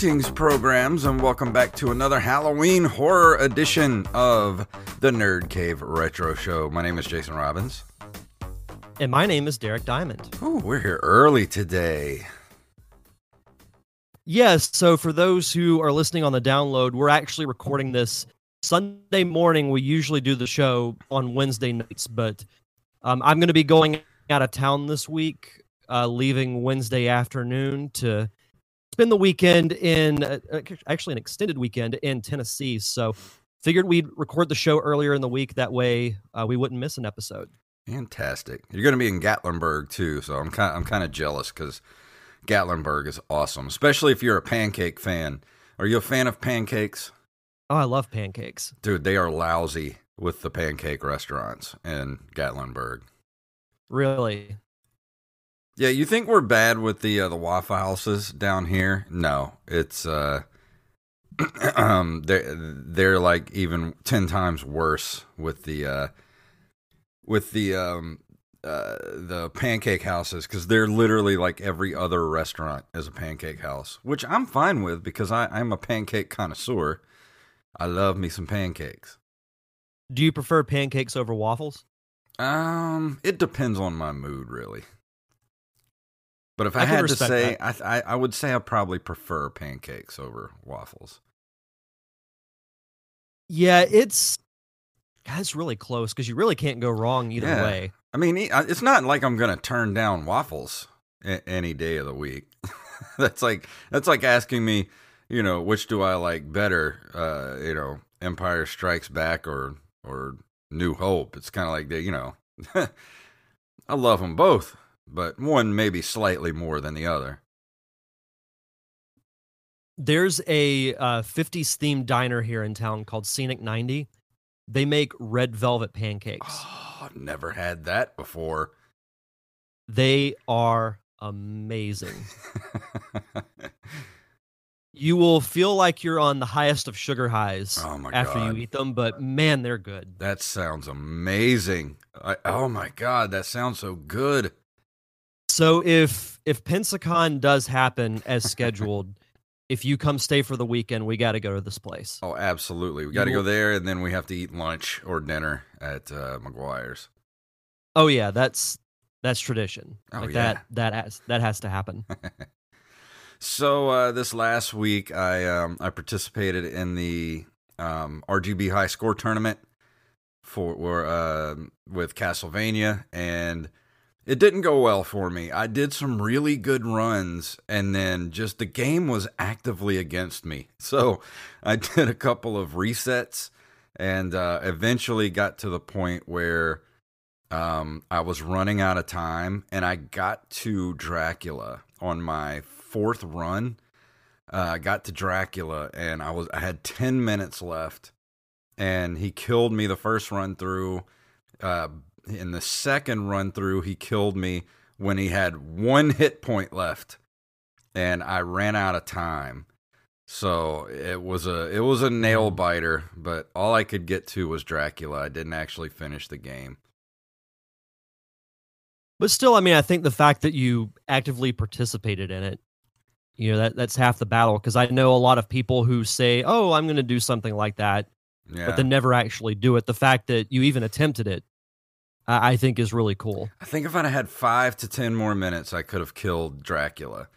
Greetings, programs, and welcome back to another Halloween horror edition of the Nerd Cave Retro Show. My name is Jason Robbins. And my name is Derek Diamond. Ooh, we're here early today. Yes, so for those who are listening on the download, we're actually recording this Sunday morning. We usually do the show on Wednesday nights, but um, I'm going to be going out of town this week, uh, leaving Wednesday afternoon to spend the weekend in uh, actually an extended weekend in Tennessee. So figured we'd record the show earlier in the week. That way uh, we wouldn't miss an episode. Fantastic. You're going to be in Gatlinburg too, so I'm kind I'm kind of jealous because Gatlinburg is awesome, especially if you're a pancake fan. Are you a fan of pancakes? Oh, I love pancakes, dude. They are lousy with the pancake restaurants in Gatlinburg. Really? Yeah, you think we're bad with the uh, the Waffle Houses down here? No, it's uh, um, they're they're like even ten times worse with the uh, with the um, uh, the pancake houses because they're literally like every other restaurant is a pancake house, which I'm fine with because I, I'm a pancake connoisseur. I love me some pancakes. Do you prefer pancakes over waffles? Um, it depends on my mood, really. But if I, I had to say, I, I, I would say I probably prefer pancakes over waffles. Yeah, it's that's really close because you really can't go wrong either yeah. way. I mean, it's not like I'm going to turn down waffles any day of the week. that's like that's like asking me, you know, which do I like better? Uh, you know, Empire Strikes Back or or New Hope. It's kind of like they, you know, I love them both but one maybe slightly more than the other. There's a uh, 50s themed diner here in town called Scenic 90. They make red velvet pancakes. Oh, never had that before. They are amazing. you will feel like you're on the highest of sugar highs oh after God. you eat them, but man, they're good. That sounds amazing. I, oh my God, that sounds so good. So if if Pensacon does happen as scheduled, if you come stay for the weekend, we got to go to this place. Oh, absolutely. We got to go there, and then we have to eat lunch or dinner at uh, McGuire's. Oh yeah, that's that's tradition. Oh, like yeah. that that has that has to happen. so uh, this last week, I um, I participated in the um, RGB High Score tournament for uh, with Castlevania and it didn't go well for me. I did some really good runs, and then just the game was actively against me. So I did a couple of resets and uh, eventually got to the point where um, I was running out of time, and I got to Dracula on my fourth run. Uh, I got to Dracula, and I was I had ten minutes left, and he killed me the first run through. Uh, in the second run through, he killed me when he had one hit point left, and I ran out of time. So it was a it was a nail mm. biter, but all I could get to was Dracula. I didn't actually finish the game. But still, I mean, I think the fact that you actively participated in it, you know, that that's half the battle. Because I know a lot of people who say, "Oh, I'm going to do something like that," yeah. but then never actually do it. The fact that you even attempted it I think is really cool. I think if I'd had five to ten more minutes, I could have killed Dracula.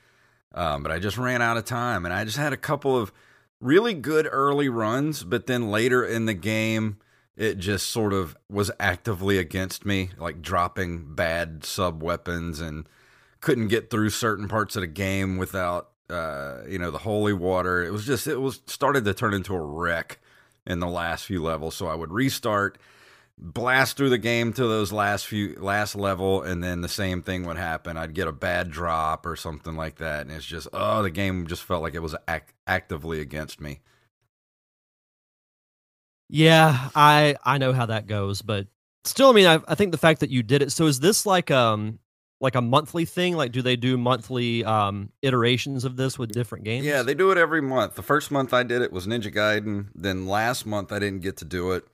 Um, but I just ran out of time, and I just had a couple of really good early runs, but then later in the game, it just sort of was actively against me, like dropping bad sub weapons and couldn't get through certain parts of the game without, uh, you know, the holy water. It was just, it was started to turn into a wreck in the last few levels. So I would restart blast through the game to those last few last level and then the same thing would happen i'd get a bad drop or something like that and it's just oh the game just felt like it was ac- actively against me Yeah, I I know how that goes, but still, I mean, I, I think the fact that you did it. So, is this like um like a monthly thing? Like, do they do monthly um iterations of this with different games? yeah they do it every month the first month i did it was ninja gaiden then last month i didn't get to do it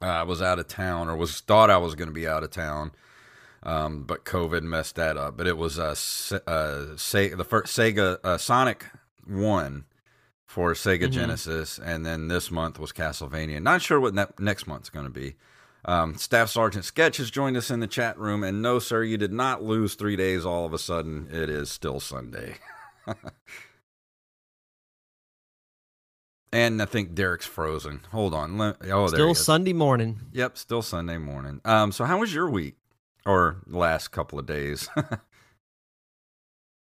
i was out of town or was thought i was going to be out of town um, but covid messed that up but it was uh, Se- uh, Se- the first sega uh, sonic 1 for Sega Mhm. Genesis, and then this month was Castlevania. Not sure what ne- next month's going to be. Um, Staff Sergeant Sketch has joined us in the chat room, and no, sir, you did not lose three days all of a sudden. It is still Sunday. and I think Derek's frozen. Hold on. Let- oh, still. Sunday morning. Yep, still Sunday morning. Um, so how was your week or last couple of days?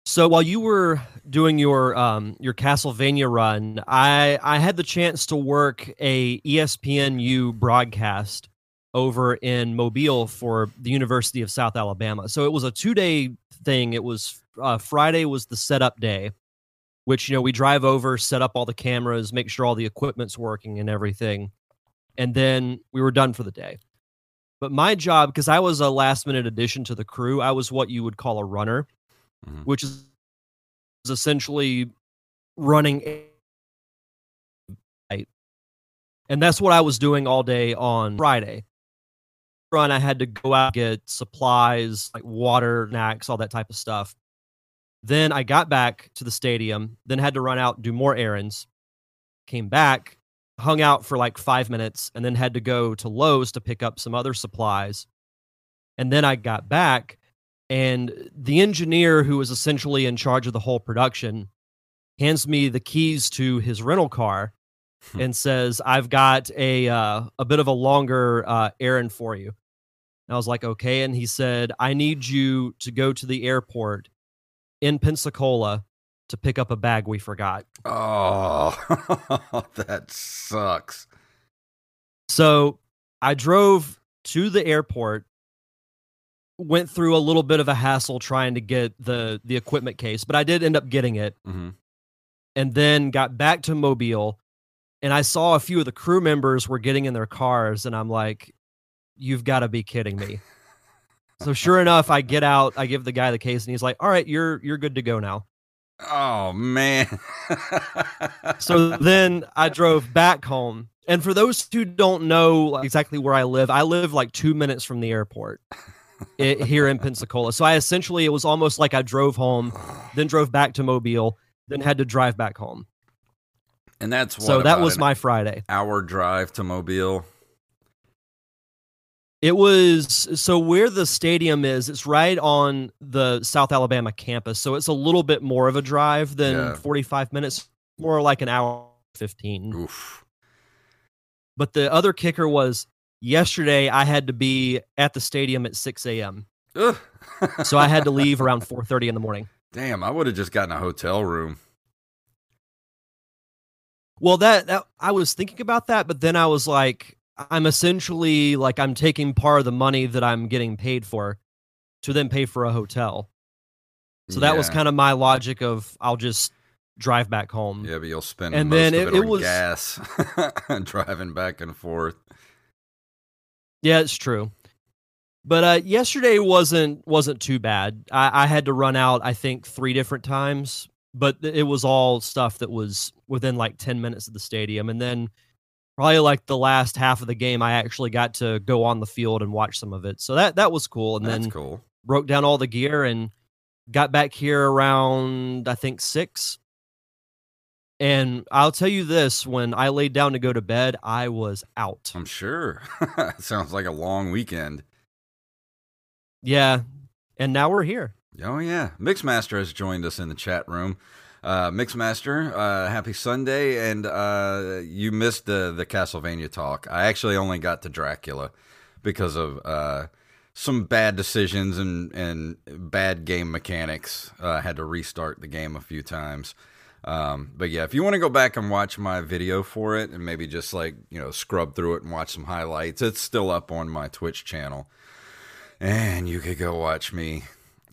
So while you were doing your um your Castlevania run, I I had the chance to work a ESPNU broadcast over in Mobile for the University of South Alabama. So it was a two day thing. It was uh, Friday was the setup day, which you know we drive over, set up all the cameras, make sure all the equipment's working and everything, and then we were done for the day. But my job, because I was a last minute addition to the crew, I was what you would call a runner Mhm. which is essentially running right. and that's what I was doing all day on Friday. Run, I had to go out and get supplies like water, snacks, all that type of stuff. Then I got back to the stadium, then had to run out do more errands. Came back, hung out for like five minutes, and then had to go to Lowe's to pick up some other supplies. And then I got back, and the engineer who was essentially in charge of the whole production hands me the keys to his rental car Hmm. and says i've got a uh, a bit of a longer uh, errand for you and i was like okay and he said i need you to go to the airport in pensacola to pick up a bag we forgot oh, that sucks. So I drove to the airport, went through a little bit of a hassle trying to get the the equipment case, but I did end up getting it, hmm and then got back to Mobile, and I saw a few of the crew members were getting in their cars, and I'm like, "You've got to be kidding me!" so sure enough, I get out, I give the guy the case, and he's like, "All right, you're you're good to go now." Oh man. So then I drove back home. And for those who don't know exactly where I live, I live like two minutes from the airport i here in Pensacola. So I essentially, it was almost like I drove home, then drove back to Mobile, then had to drive back home. and that's what so that was my Friday. hour drive to Mobile. It was so where the stadium is, it's right on the South Alabama campus. So it's a little bit more of a drive than Yeah. 45 minutes, more like an hour 15. Oof. But the other kicker was yesterday I had to be at the stadium at 6 a.m. So I had to leave around 4:30 in the morning. Damn, I would have just gotten a hotel room. Well, that, that I was thinking about that, but then I was like, I'm essentially like I'm taking part of the money that I'm getting paid for to then pay for a hotel. So that was kind of my logic of I'll just drive back home. Yeah, but you'll spend And most then of it- it, was- gas driving back and forth. Yeah, it's true. But uh, yesterday wasn't wasn't too bad. I, I had to run out, I think, three different times, but it was all stuff that was within like ten minutes of the stadium, and then probably like the last half of the game, I actually got to go on the field and watch some of it. So that that was cool. And That's then cool. broke down all the gear and got back here around I think six. And I'll tell you this: when I laid down to go to bed, I was out. I'm sure. Sounds like a long weekend. Yeah, and now we're here. Oh yeah, Mixmaster has joined us in the chat room. Uh, Mixmaster, uh, happy Sunday, and uh, you missed the the Castlevania talk. I actually only got to Dracula because of uh, some bad decisions and and bad game mechanics. Uh, I had to restart the game a few times. Um, but yeah, if you want to go back and watch my video for it and maybe just like, you know, scrub through it and watch some highlights, it's still up on my Twitch channel. And you could go watch me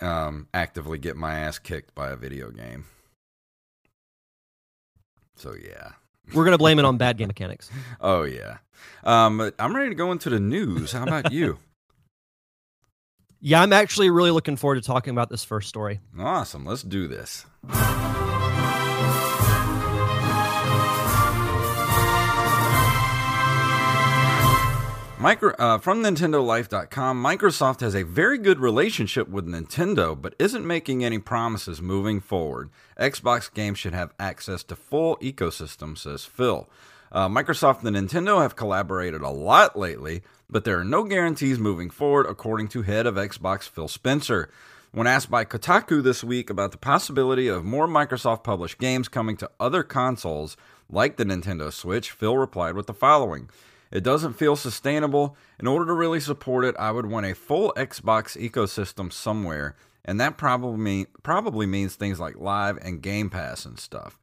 um, actively get my ass kicked by a video game. So yeah. We're gonna blame it on bad game mechanics. Oh yeah. Um, I'm ready to go into the news. How about you? Yeah, I'm actually really looking forward to talking about this first story. awesome. Let's do this. Micro, uh, from NintendoLife.com, Microsoft has a very good relationship with Nintendo, but isn't making any promises moving forward. Xbox games should have access to full ecosystem, says Phil. Uh, Microsoft and Nintendo have collaborated a lot lately, but there are no guarantees moving forward, according to head of Xbox Phil Spencer. When asked by Kotaku this week about the possibility of more Microsoft published games coming to other consoles like the Nintendo Switch, Phil replied with the following. It doesn't feel sustainable. In order to really support it, I would want a full Xbox ecosystem somewhere, and that probably mean, probably means things like Live and Game Pass and stuff.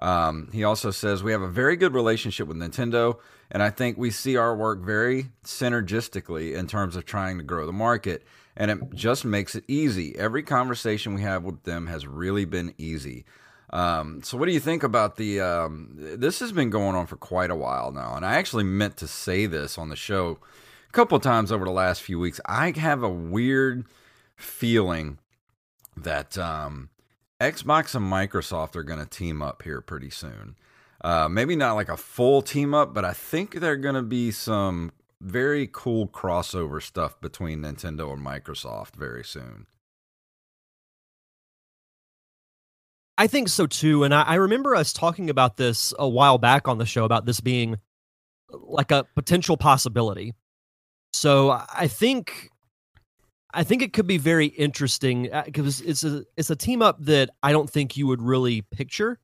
Um, he also says we have a very good relationship with Nintendo, and I think we see our work very synergistically in terms of trying to grow the market, and it just makes it easy. Every conversation we have with them has really been easy. Um, so, what do you think about the? Um, this has been going on for quite a while now, and I actually meant to say this on the show a couple times over the last few weeks. I have a weird feeling that um, Xbox and Microsoft are going to team up here pretty soon. Uh, maybe not like a full team up, but I think there are going to be some very cool crossover stuff between Nintendo and Microsoft very soon. I think so too. And I, I remember us talking about this a while back on the show about this being like a potential possibility. So I think I think it could be very interesting uh, because it's a it's a team up that I don't think you would really picture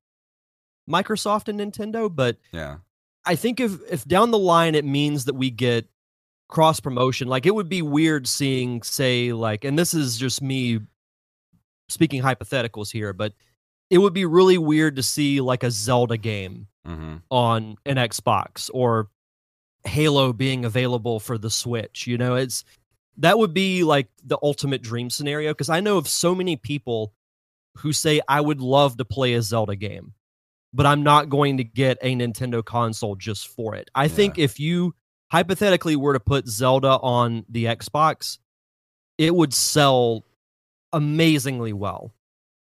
Microsoft and Nintendo, but Yeah. I think if if down the line it means that we get cross promotion, like it would be weird seeing say like and this is just me speaking hypotheticals here, but it would be really weird to see like a Zelda game hmm on an Xbox or Halo being available for the Switch. You know, it's that would be like the ultimate dream scenario because I know of so many people who say I would love to play a Zelda game, but I'm not going to get a Nintendo console just for it. I think if you hypothetically were to put Zelda on the Xbox, it would sell amazingly well.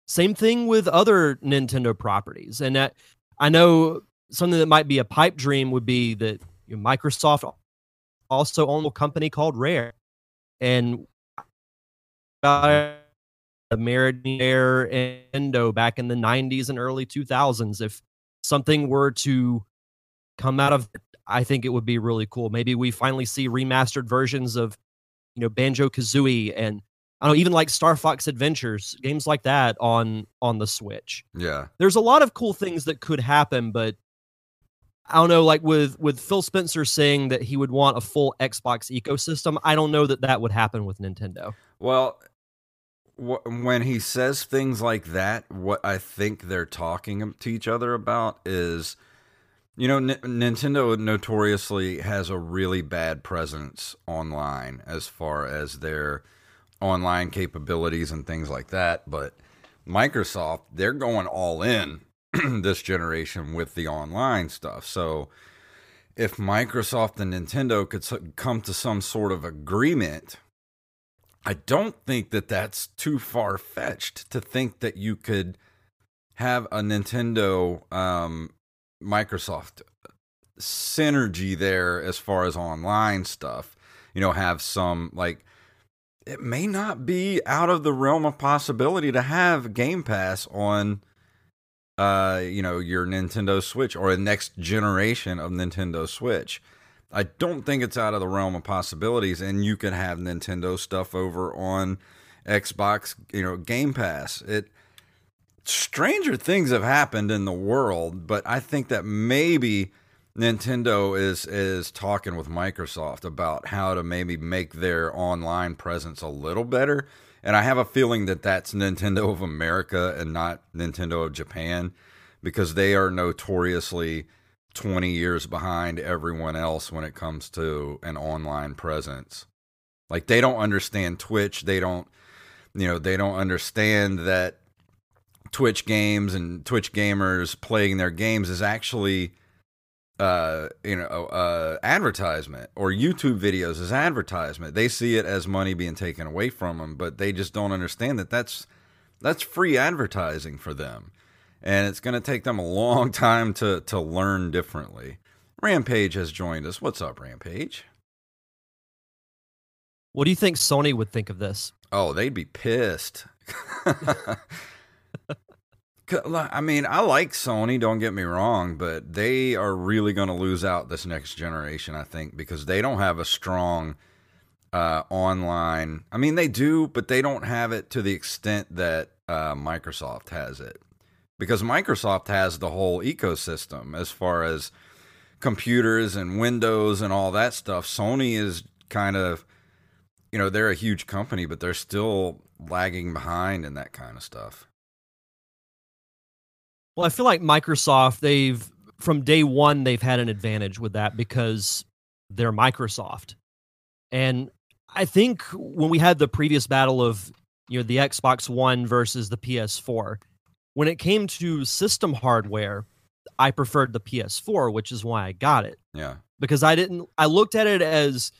Same thing with other Nintendo properties. And that, I know something that might be a pipe dream would be that you know, Microsoft also owned a company called Rare. And uh, Marinere and Nintendo back in the 90s and early 2000s. If something were to come out of it, I think it would be really cool. Maybe we finally see remastered versions of, you know, Banjo Kazooie and I don't know, even like Star Fox Adventures, games like that on on the Switch. Yeah. There's a lot of cool things that could happen, but I don't know. Like with with Phil Spencer saying that he would want a full Xbox ecosystem, I don't know that that would happen with Nintendo. Well, wh- when he says things like that, what I think they're talking to each other about is, you know, N- Nintendo notoriously has a really bad presence online as far as their online capabilities and things like that. But Microsoft, they're going all in this generation with the online stuff. So if Microsoft and Nintendo could come to some sort of agreement, I don't think that that's too far fetched to think that you could have a Nintendo um, Microsoft synergy there as far as online stuff. You know, have some like it may not be out of the realm of possibility to have Game Pass on uh you know your Nintendo Switch or a next generation of Nintendo Switch. I don't think it's out of the realm of possibilities and you can have Nintendo stuff over on Xbox, you know, Game Pass. It stranger things have happened in the world, but I think that maybe Nintendo is is talking with Microsoft about how to maybe make their online presence a little better. And I have a feeling that that's Nintendo of America and not Nintendo of Japan because they are notoriously 20 years behind everyone else when it comes to an online presence. Like they don't understand Twitch, they don't you know, they don't understand that Twitch games and Twitch gamers playing their games is actually uh you know uh advertisement or YouTube videos is advertisement. They see it as money being taken away from them, but they just don't understand that that's that's free advertising for them. And it's going to take them a long time to to learn differently. Rampage has joined us. What's up, Rampage? What do you think Sony would think of this? Oh, they'd be pissed. I mean, I like Sony, don't get me wrong, but they are really going to lose out this next generation, I think, because they don't have a strong uh, online. I mean, they do, but they don't have it to the extent that uh, Microsoft has it. Because Microsoft has the whole ecosystem as far as computers and Windows and all that stuff. Sony is kind of, you know, they're a huge company, but they're still lagging behind in that kind of stuff. Well, I feel like Microsoft, they've from day one they've had an advantage with that because they're Microsoft. And I think when we had the previous battle of you know the Xbox One versus the PS4, when it came to system hardware, I preferred the PS4, which is why I got it. Yeah. Because I didn't I looked at it as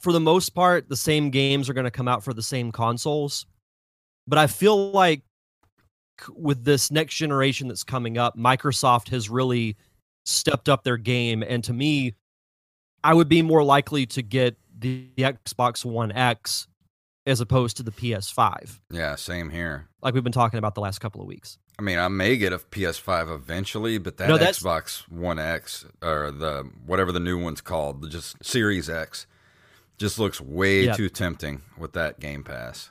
for the most part the same games are going to come out for the same consoles. But I feel like with this next generation that's coming up, Microsoft has really stepped up their game. And to me, I would be more likely to get the, the Xbox One X as opposed to the PS5. Yeah, same here. Like we've been talking about the last couple of weeks. I mean, I may get a PS5 eventually, but that No, Xbox One X or the whatever the new one's called, the just Series X, just looks way Yeah. too tempting with that Game Pass.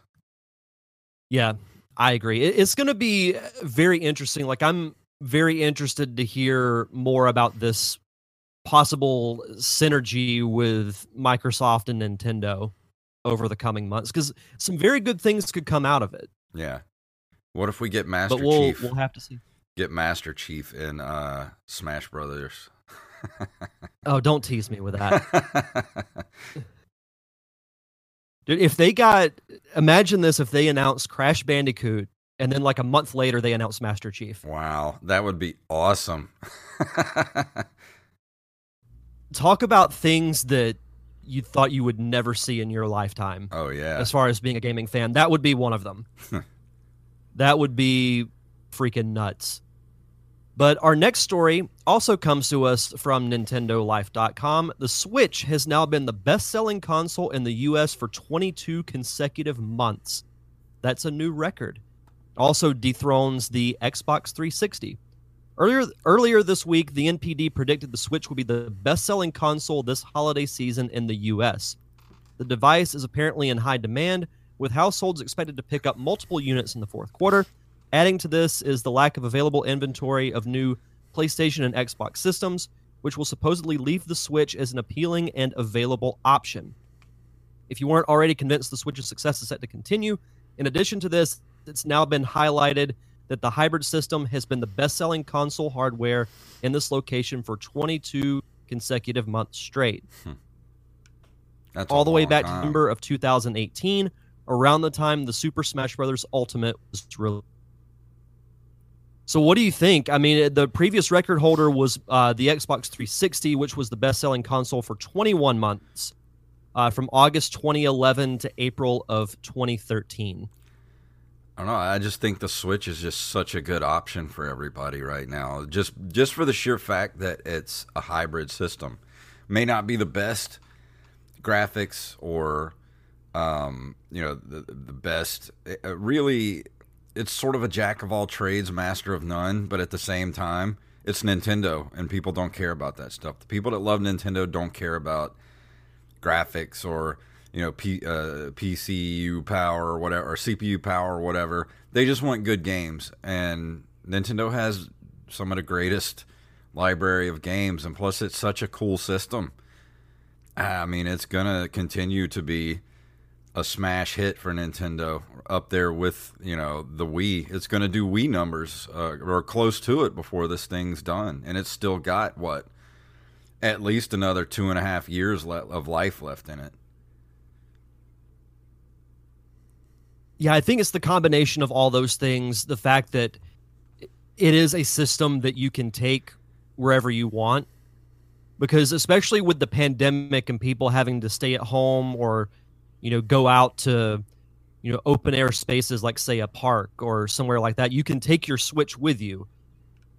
Yeah, I agree. It's going to be very interesting. Like I'm very interested to hear more about this possible synergy with Microsoft and Nintendo over the coming months because some very good things could come out of it. Yeah. What if we get Master but we'll Chief? we'll have to see. Get Master Chief in uh, Smash Brothers. Oh, don't tease me with that. Dude, if they got imagine this if they announced Crash Bandicoot and then like a month later they announced Master Chief. wow, that would be awesome. Talk about things that you thought you would never see in your lifetime. oh yeah. as far as being a gaming fan. That would be one of them. that would be freaking nuts. But our next story also comes to us from NintendoLife.com. The Switch has now been the best selling console in the US for 22 consecutive months. That's a new record. Also dethrones the Xbox 360. Earlier, earlier this week, the NPD predicted the Switch would be the best selling console this holiday season in the US. The device is apparently in high demand, with households expected to pick up multiple units in the fourth quarter. Adding to this is the lack of available inventory of new PlayStation and Xbox systems, which will supposedly leave the Switch as an appealing and available option. If you weren't already convinced the Switch's success is set to continue, in addition to this, it's now been highlighted that the hybrid system has been the best selling console hardware in this location for 22 consecutive months straight hmm. That's all the way back to time. November of 2018, around the time the Super Smash Bros. Ultimate was released. So, what do you think? I mean, the previous record holder was uh, the Xbox 360, which was the best-selling console for 21 months, uh, from August 2011 to April of 2013. I don't know. I just think the Switch is just such a good option for everybody right now. Just just for the sheer fact that it's a hybrid system. May not be the best graphics or um, you know the the best. It really, it's sort of a jack of all trades, master of none. But at the same time, it's Nintendo, and people don't care about that stuff. The people that love Nintendo don't care about graphics or you know P, uh, PCU power or whatever or CPU power or whatever. They just want good games, and Nintendo has some of the greatest library of games, and plus it's such a cool system. I mean, it's gonna continue to be a smash hit for Nintendo up there with you know the Wii. It's going to do Wii numbers uh, or close to it before this thing's done, and it's still got what at least another two and a half years le- of life left in it. Yeah, I think it's the combination of all those things. The fact that it is a system that you can take wherever you want. Because especially with the pandemic and people having to stay at home or, you know, go out to, you know, open air spaces like say a park or somewhere like that, you can take your Switch with you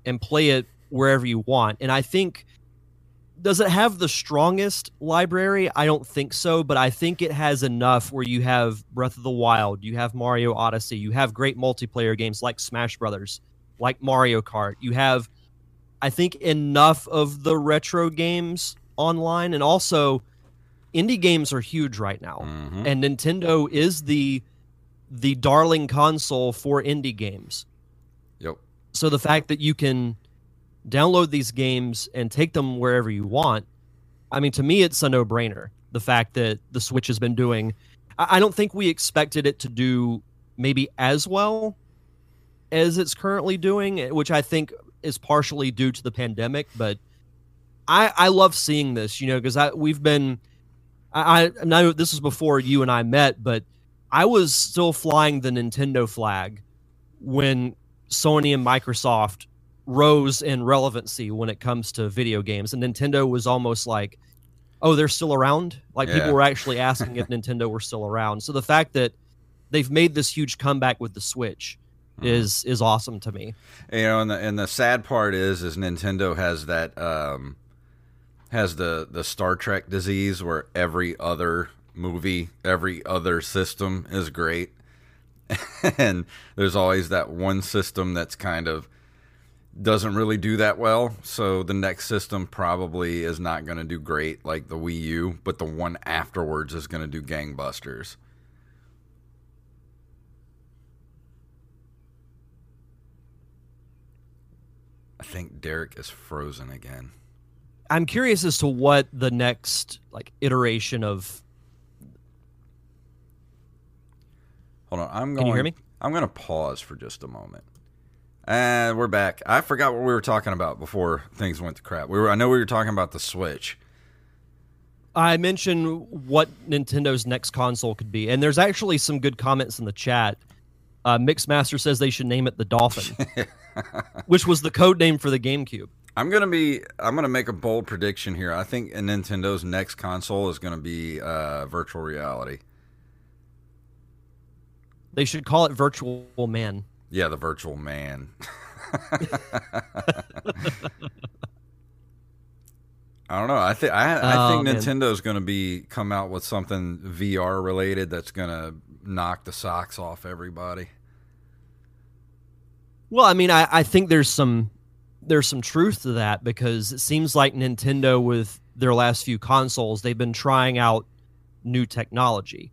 and play it wherever you want. And I think does it have the strongest library? I don't think so, but I think it has enough where you have Breath of the Wild, you have Mario Odyssey, you have great multiplayer games like Smash Brothers, like Mario Kart. You have I think enough of the retro games online and also indie games are huge right now. Mhm. And Nintendo is the the darling console for indie games. Yep. So the fact that you can download these games and take them wherever you want, I mean, to me, it's a no brainer. The fact that the Switch has been doing, I I don't think we expected it to do maybe as well as it's currently doing, which I think is partially due to the pandemic. But I, I love seeing this, you know, because I we've been, I, I know this was before you and I met, but I was still flying the Nintendo flag when Sony and Microsoft rose in relevancy when it comes to video games, and Nintendo was almost like, "Oh, they're still around." Like Yeah. people were actually asking if Nintendo were still around. So the fact that they've made this huge comeback with the Switch Mhm. is is awesome to me. You know, and the and the sad part is, is Nintendo has that um, has the the Star Trek disease where every other movie, every other system is great, and there's always that one system that's kind of doesn't really do that well. So the next system probably is not going to do great like the Wii U, but the one afterwards is going to do gangbusters. I think Derek is frozen again. I'm curious as to what the next like iteration of. Hold on, I'm going. Can you hear me? I'm going to pause for just a moment. And we're back. I forgot what we were talking about before things went to crap. We were. I know we were talking about the Switch. I mentioned what Nintendo's next console could be, and there's actually some good comments in the chat. Uh, Mixmaster says they should name it the Dolphin, which was the code name for the GameCube. I'm gonna be. I'm gonna make a bold prediction here. I think Nintendo's next console is gonna be uh, virtual reality. They should call it Virtual Man. Yeah, the Virtual Man. I don't know. I think I, I Oh, think man. Nintendo's going to be come out with something VR related that's going to knock the socks off everybody. Well, I mean, I, I think there's some there's some truth to that because it seems like Nintendo with their last few consoles, they've been trying out new technology.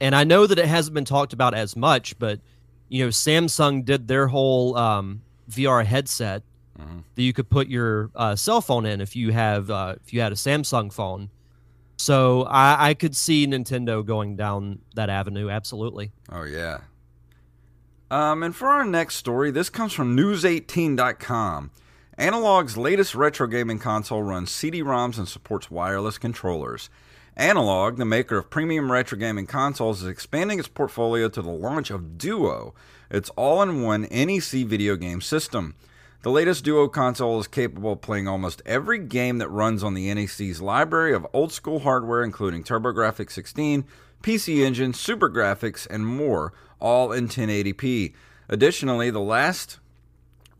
And I know that it hasn't been talked about as much, but you know, Samsung did their whole um, VR headset Mhm. that you could put your uh, cell phone in if you have uh, if you had a Samsung phone. So I, I could see Nintendo going down that avenue. Absolutely. Oh yeah. Um, and for our next story, this comes from News18.com. Analogue's latest retro gaming console runs CD-ROMs and supports wireless controllers. Analogue, the maker of premium retro gaming consoles, is expanding its portfolio to the launch of Duo, its all-in-one NEC video game system. The latest Duo console is capable of playing almost every game that runs on the NEC's library of old school hardware, including TurboGrafx 16, PC Engine, SuperGrafx, and more, all in 1080p. Additionally, the last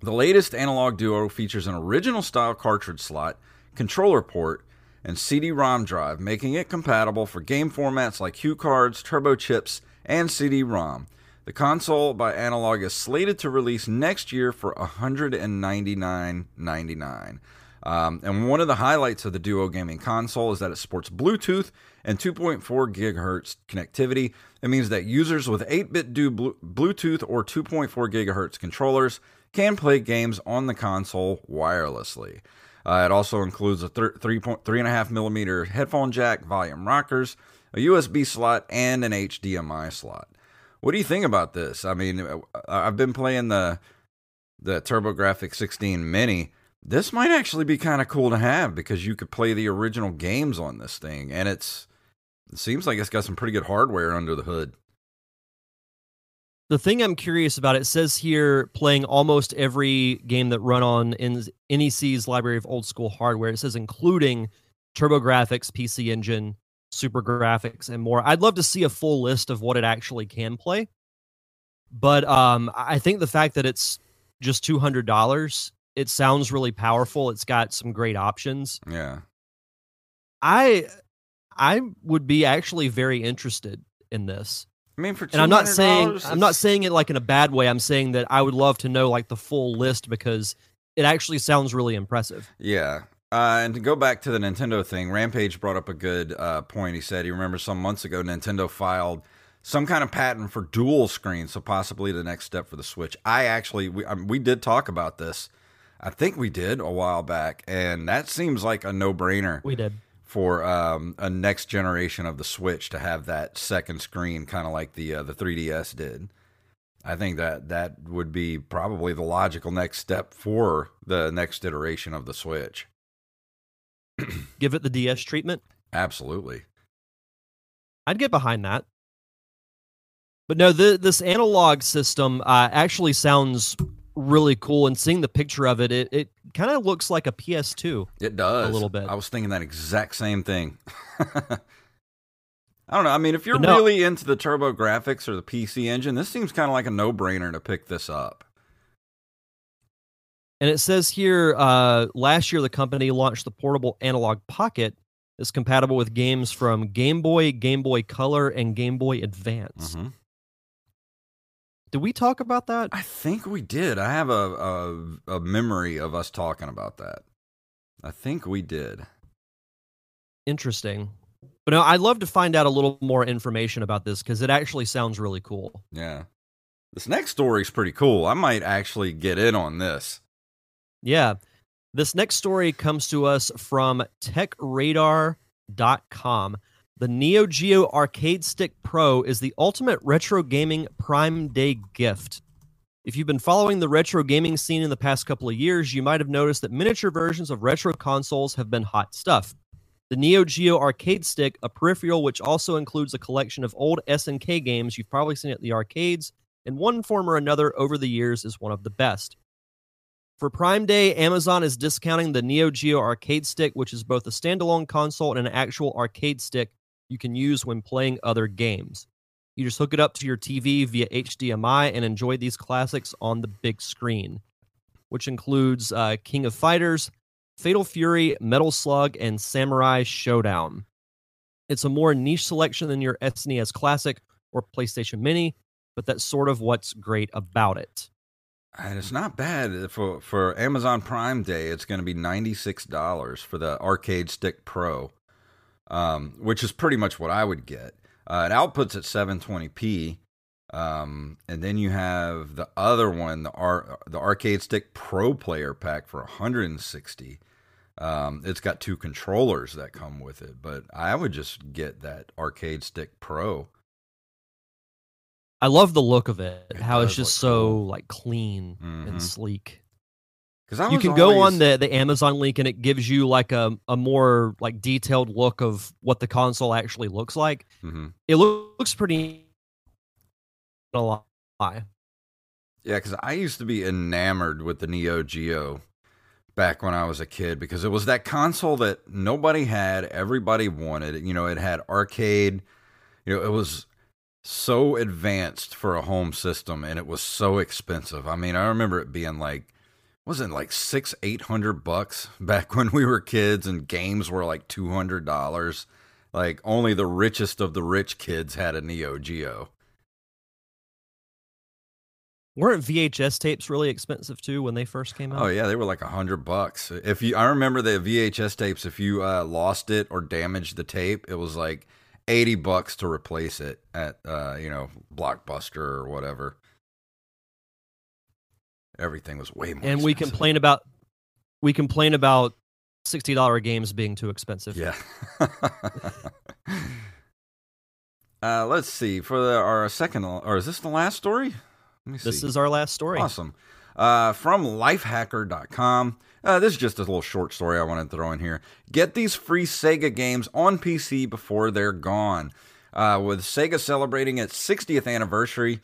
the latest Analogue Duo features an original style cartridge slot, controller port, and CD-ROM drive, making it compatible for game formats like HuCards, Turbo Chips, and CD-ROM. The console by Analogue is slated to release next year for $199.99. Um, and one of the highlights of the Duo gaming console is that it supports Bluetooth and 2.4 gigahertz connectivity. It means that users with 8BitDo Bluetooth or 2.4 gigahertz controllers can play games on the console wirelessly. Uh, it also includes a thir- 3.3.5 millimeter headphone jack, volume rockers, a USB slot, and an HDMI slot. What do you think about this? I mean, uh, I've been playing the the TurboGrafx 16 Mini. This might actually be kind of cool to have because you could play the original games on this thing, and it's it seems like it's got some pretty good hardware under the hood. The thing I'm curious about, it says here playing almost every game that run on NEC's library of old school hardware. It says including TurboGrafx, PC Engine, SuperGrafx, and more. I'd love to see a full list of what it actually can play. But um, I think the fact that it's just two hundred dollars, it sounds really powerful. It's got some great options. Yeah. I I would be actually very interested in this. I mean, for sure. and I'm not saying I'm not saying it like in a bad way. I'm saying that I would love to know like the full list because it actually sounds really impressive. Yeah. Uh, and to go back to the Nintendo thing, Rampage brought up a good uh, point. He said he remembers some months ago Nintendo filed some kind of patent for dual screen, so possibly the next step for the Switch. I actually we um, we did talk about this. I think we did a while back, and that seems like a no brainer. We did for um, a next generation of the Switch to have that second screen, kind of like the uh, the 3DS did. I think that that would be probably the logical next step for the next iteration of the Switch. Give it the DS treatment. Absolutely, I'd get behind that. But no, the, this analog system uh, actually sounds really cool. And seeing the picture of it, it, it kind of looks like a PS2. It does a little bit. I was thinking that exact same thing. I don't know. I mean, if you're no, really into the TurboGrafx or the PC Engine, this seems kind of like a no brainer to pick this up. And it says here uh, last year the company launched the portable analog pocket that's compatible with games from Game Boy, Game Boy Color, and Game Boy Advance. Mm-hmm. Did we talk about that? I think we did. I have a, a, a memory of us talking about that. I think we did. Interesting. But no, I'd love to find out a little more information about this because it actually sounds really cool. Yeah. This next story is pretty cool. I might actually get in on this. Yeah. This next story comes to us from techradar.com. The Neo Geo Arcade Stick Pro is the ultimate retro gaming Prime Day gift. If you've been following the retro gaming scene in the past couple of years, you might have noticed that miniature versions of retro consoles have been hot stuff. The Neo Geo Arcade Stick, a peripheral which also includes a collection of old SNK games you've probably seen at the arcades, in one form or another over the years, is one of the best. For Prime Day, Amazon is discounting the Neo Geo Arcade Stick, which is both a standalone console and an actual arcade stick you can use when playing other games. You just hook it up to your TV via HDMI and enjoy these classics on the big screen, which includes uh, King of Fighters, Fatal Fury, Metal Slug, and Samurai Shodown. It's a more niche selection than your SNES Classic or PlayStation Mini, but that's sort of what's great about it. And it's not bad for for Amazon Prime Day. It's going to be ninety six dollars for the Arcade Stick Pro um, which is pretty much what I would get. Uh, it outputs at 720p, um, and then you have the other one, the Ar- the Arcade Stick Pro Player Pack for 160. Um, it's got two controllers that come with it, but I would just get that Arcade Stick Pro. I love the look of it. it how it's just so cool. like clean mm-hmm. and sleek. Because you can always... go on the the Amazon link and it gives you like a a more like detailed look of what the console actually looks like. Mm-hmm. It looks pretty. A lie. Yeah, because I used to be enamored with the Neo Geo back when I was a kid because it was that console that nobody had, everybody wanted. You know, it had arcade. You know, it was so advanced for a home system and it was so expensive. I mean, I remember it being like wasn't like six eight hundred bucks back when we were kids and games were like two hundred dollars? Like only the richest of the rich kids had a neo geo. Weren't vhs tapes really expensive too when they first came out? Oh yeah they were like a hundred bucks. If you i remember the vhs tapes if you uh, lost it or damaged the tape it was like 80 bucks to replace it at uh, you know blockbuster or whatever everything was way more. And we complain about we complain about sixty dollar games being too expensive. Yeah. Uh, let's see for the, our second, or is this the last story? Let me see. This is our last story. Awesome. Uh, from lifehacker.com. Uh, this is just a little short story I wanted to throw in here. Get these free Sega games on PC before they're gone. Uh, with Sega celebrating its 60th anniversary,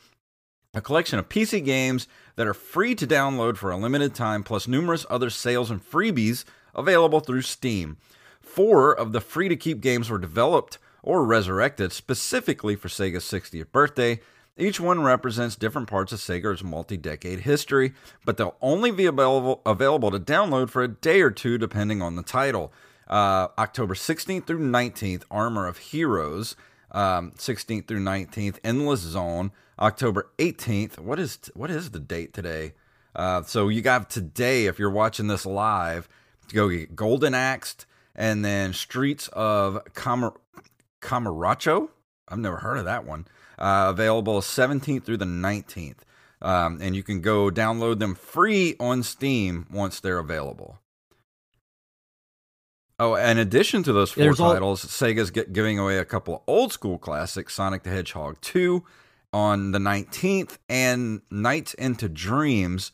a collection of PC games that are free to download for a limited time, plus numerous other sales and freebies available through Steam. Four of the free to keep games were developed or resurrected specifically for Sega's 60th birthday. Each one represents different parts of Sega's multi decade history, but they'll only be available, available to download for a day or two depending on the title. Uh, October 16th through 19th, Armor of Heroes. Um, 16th through 19th, Endless Zone. October 18th. What is what is the date today? Uh, so you got today, if you're watching this live, to go get Golden Axed and then Streets of Camar- Kamurocho. I've never heard of that one. Uh, available 17th through the 19th. Um, and you can go download them free on Steam once they're available. Oh, in addition to those four There's all- titles, Sega's get, giving away a couple of old school classics Sonic the Hedgehog 2 on the 19th and Nights into Dreams,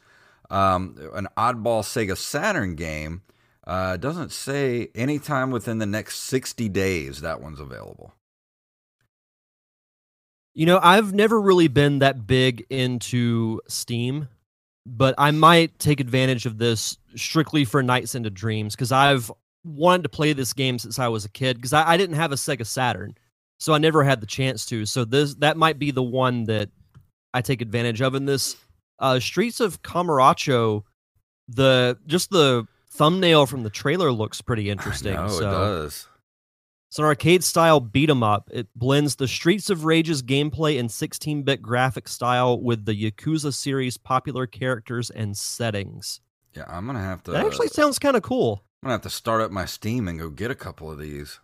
um, an oddball Sega Saturn game. Uh, doesn't say anytime within the next 60 days that one's available. You know, I've never really been that big into Steam, but I might take advantage of this strictly for Nights into Dreams because I've wanted to play this game since I was a kid because I, I didn't have a Sega Saturn, so I never had the chance to. So this that might be the one that I take advantage of in this. Uh, Streets of Kamurocho, the just the thumbnail from the trailer looks pretty interesting. No, so. it does. It's an arcade style beat 'em up. It blends the Streets of Rage's gameplay and 16 bit graphic style with the Yakuza series' popular characters and settings. Yeah, I'm gonna have to. That actually sounds kind of cool. I'm gonna have to start up my Steam and go get a couple of these.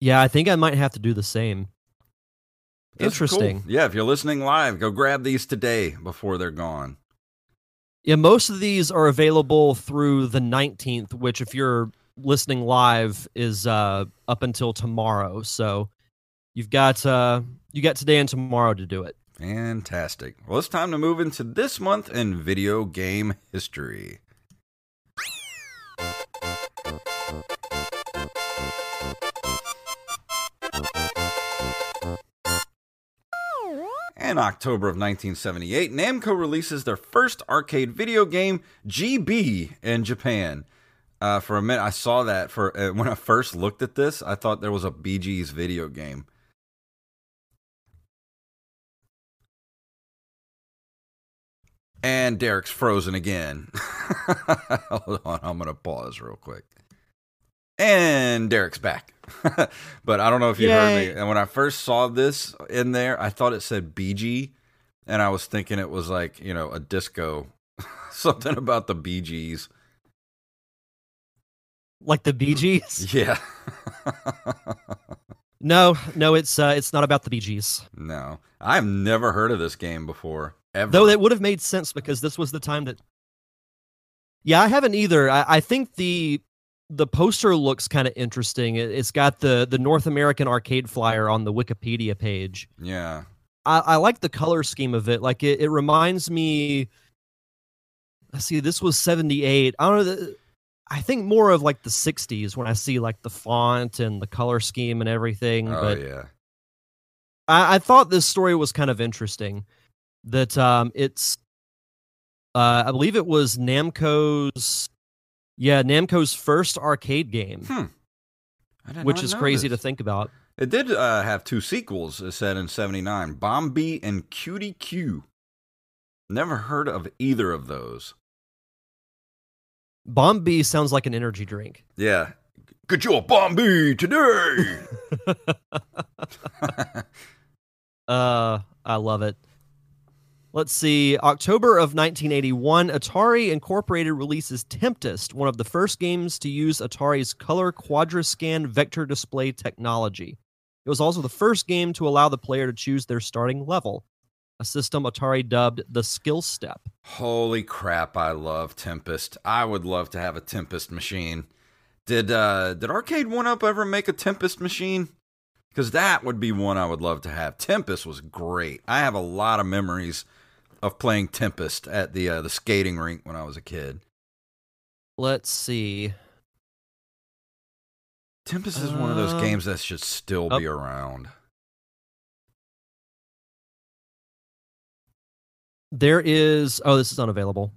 Yeah, I think I might have to do the same. That's cool. Interesting. Yeah, if you're listening live, go grab these today before they're gone. Yeah, most of these are available through the 19th, which, if you're listening live, is uh, up until tomorrow. So you've got uh, you got today and tomorrow to do it. Fantastic. Well, it's time to move into this month in video game history. In October of 1978, Namco releases their first arcade video game, Gee Bee, in Japan. Uh, for a minute, I saw that. For uh, when I first looked at this, I thought there was a Bee Gees video game. And Derek's frozen again. Hold on, I'm gonna pause real quick. And Derek's back. but I don't know if you heard me. And when I first saw this in there, I thought it said BG, and I was thinking it was like you know a disco, something about the Bee Gees. Like the Bee Gees? Yeah. No, no, it's uh, it's not about the Bee Gees. No, I've never heard of this game before. Ever. Though that would have made sense because this was the time that. Yeah, I haven't either. I, I think the the poster looks kind of interesting. It, it's got the the North American arcade flyer on the Wikipedia page. yeah. I, I like the color scheme of it. Like it, it reminds me. Let's see, this was seventy eight. I don't know. The, I think more of like the '60s when I see like the font and the color scheme and everything. Oh but yeah. I, I thought this story was kind of interesting. That um, it's, uh, I believe it was Namco's, yeah, Namco's first arcade game, Hmm. I did which not is know crazy to think about. It did uh, have two sequels. It said in '79, Bomb Bee and Cutie Q. Never heard of either of those. Bomb Bee sounds like an energy drink. Yeah. Get you your Bomb Bee today. Uh, I love it. Let's see. October of 1981, Atari Incorporated releases Tempest, one of the first games to use Atari's color quadrascan vector display technology. It was also the first game to allow the player to choose their starting level, a system Atari dubbed the skill step. Holy crap! I love Tempest. I would love to have a Tempest machine. Did uh did Arcade1Up ever make a Tempest machine? because that would be one I would love to have. Tempest was great. I have a lot of memories of playing Tempest at the uh, the skating rink when I was a kid. Let's see. Tempest is one of those Um, games that should still oh. be around. There is. Oh, this is unavailable.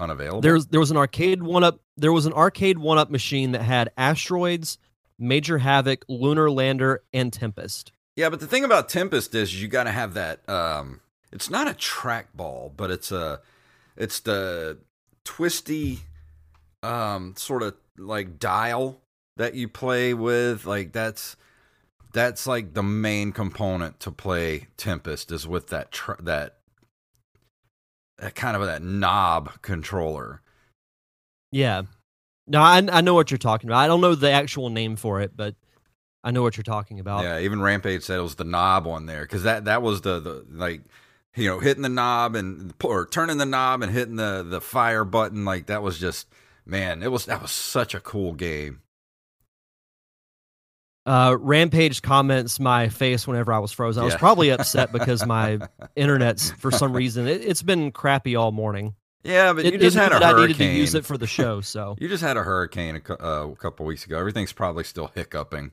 Unavailable. There's there was an Arcade1Up. There was an Arcade1Up machine that had asteroids, Major Havoc, Lunar Lander, and Tempest. Yeah, but the thing about Tempest is you got to have that. Um, it's not a trackball, but it's a, it's the twisty, um, sort of like dial that you play with. Like that's that's like the main component to play Tempest is with that tr- that that kind of that knob controller. Yeah. No, I I know what you're talking about. I don't know the actual name for it, but I know what you're talking about. Yeah, even Rampage said it was the knob on there because that that was the the like you know hitting the knob and or turning the knob and hitting the the fire button like that was just man it was that was such a cool game. Uh, Rampage comments my face whenever I was frozen. I was Yeah. probably upset because my internet's for some reason it, it's been crappy all morning. Yeah, but It, you just had a that I needed to use it for the show, so you just had a hurricane a, uh, a couple weeks ago. Everything's probably still hiccuping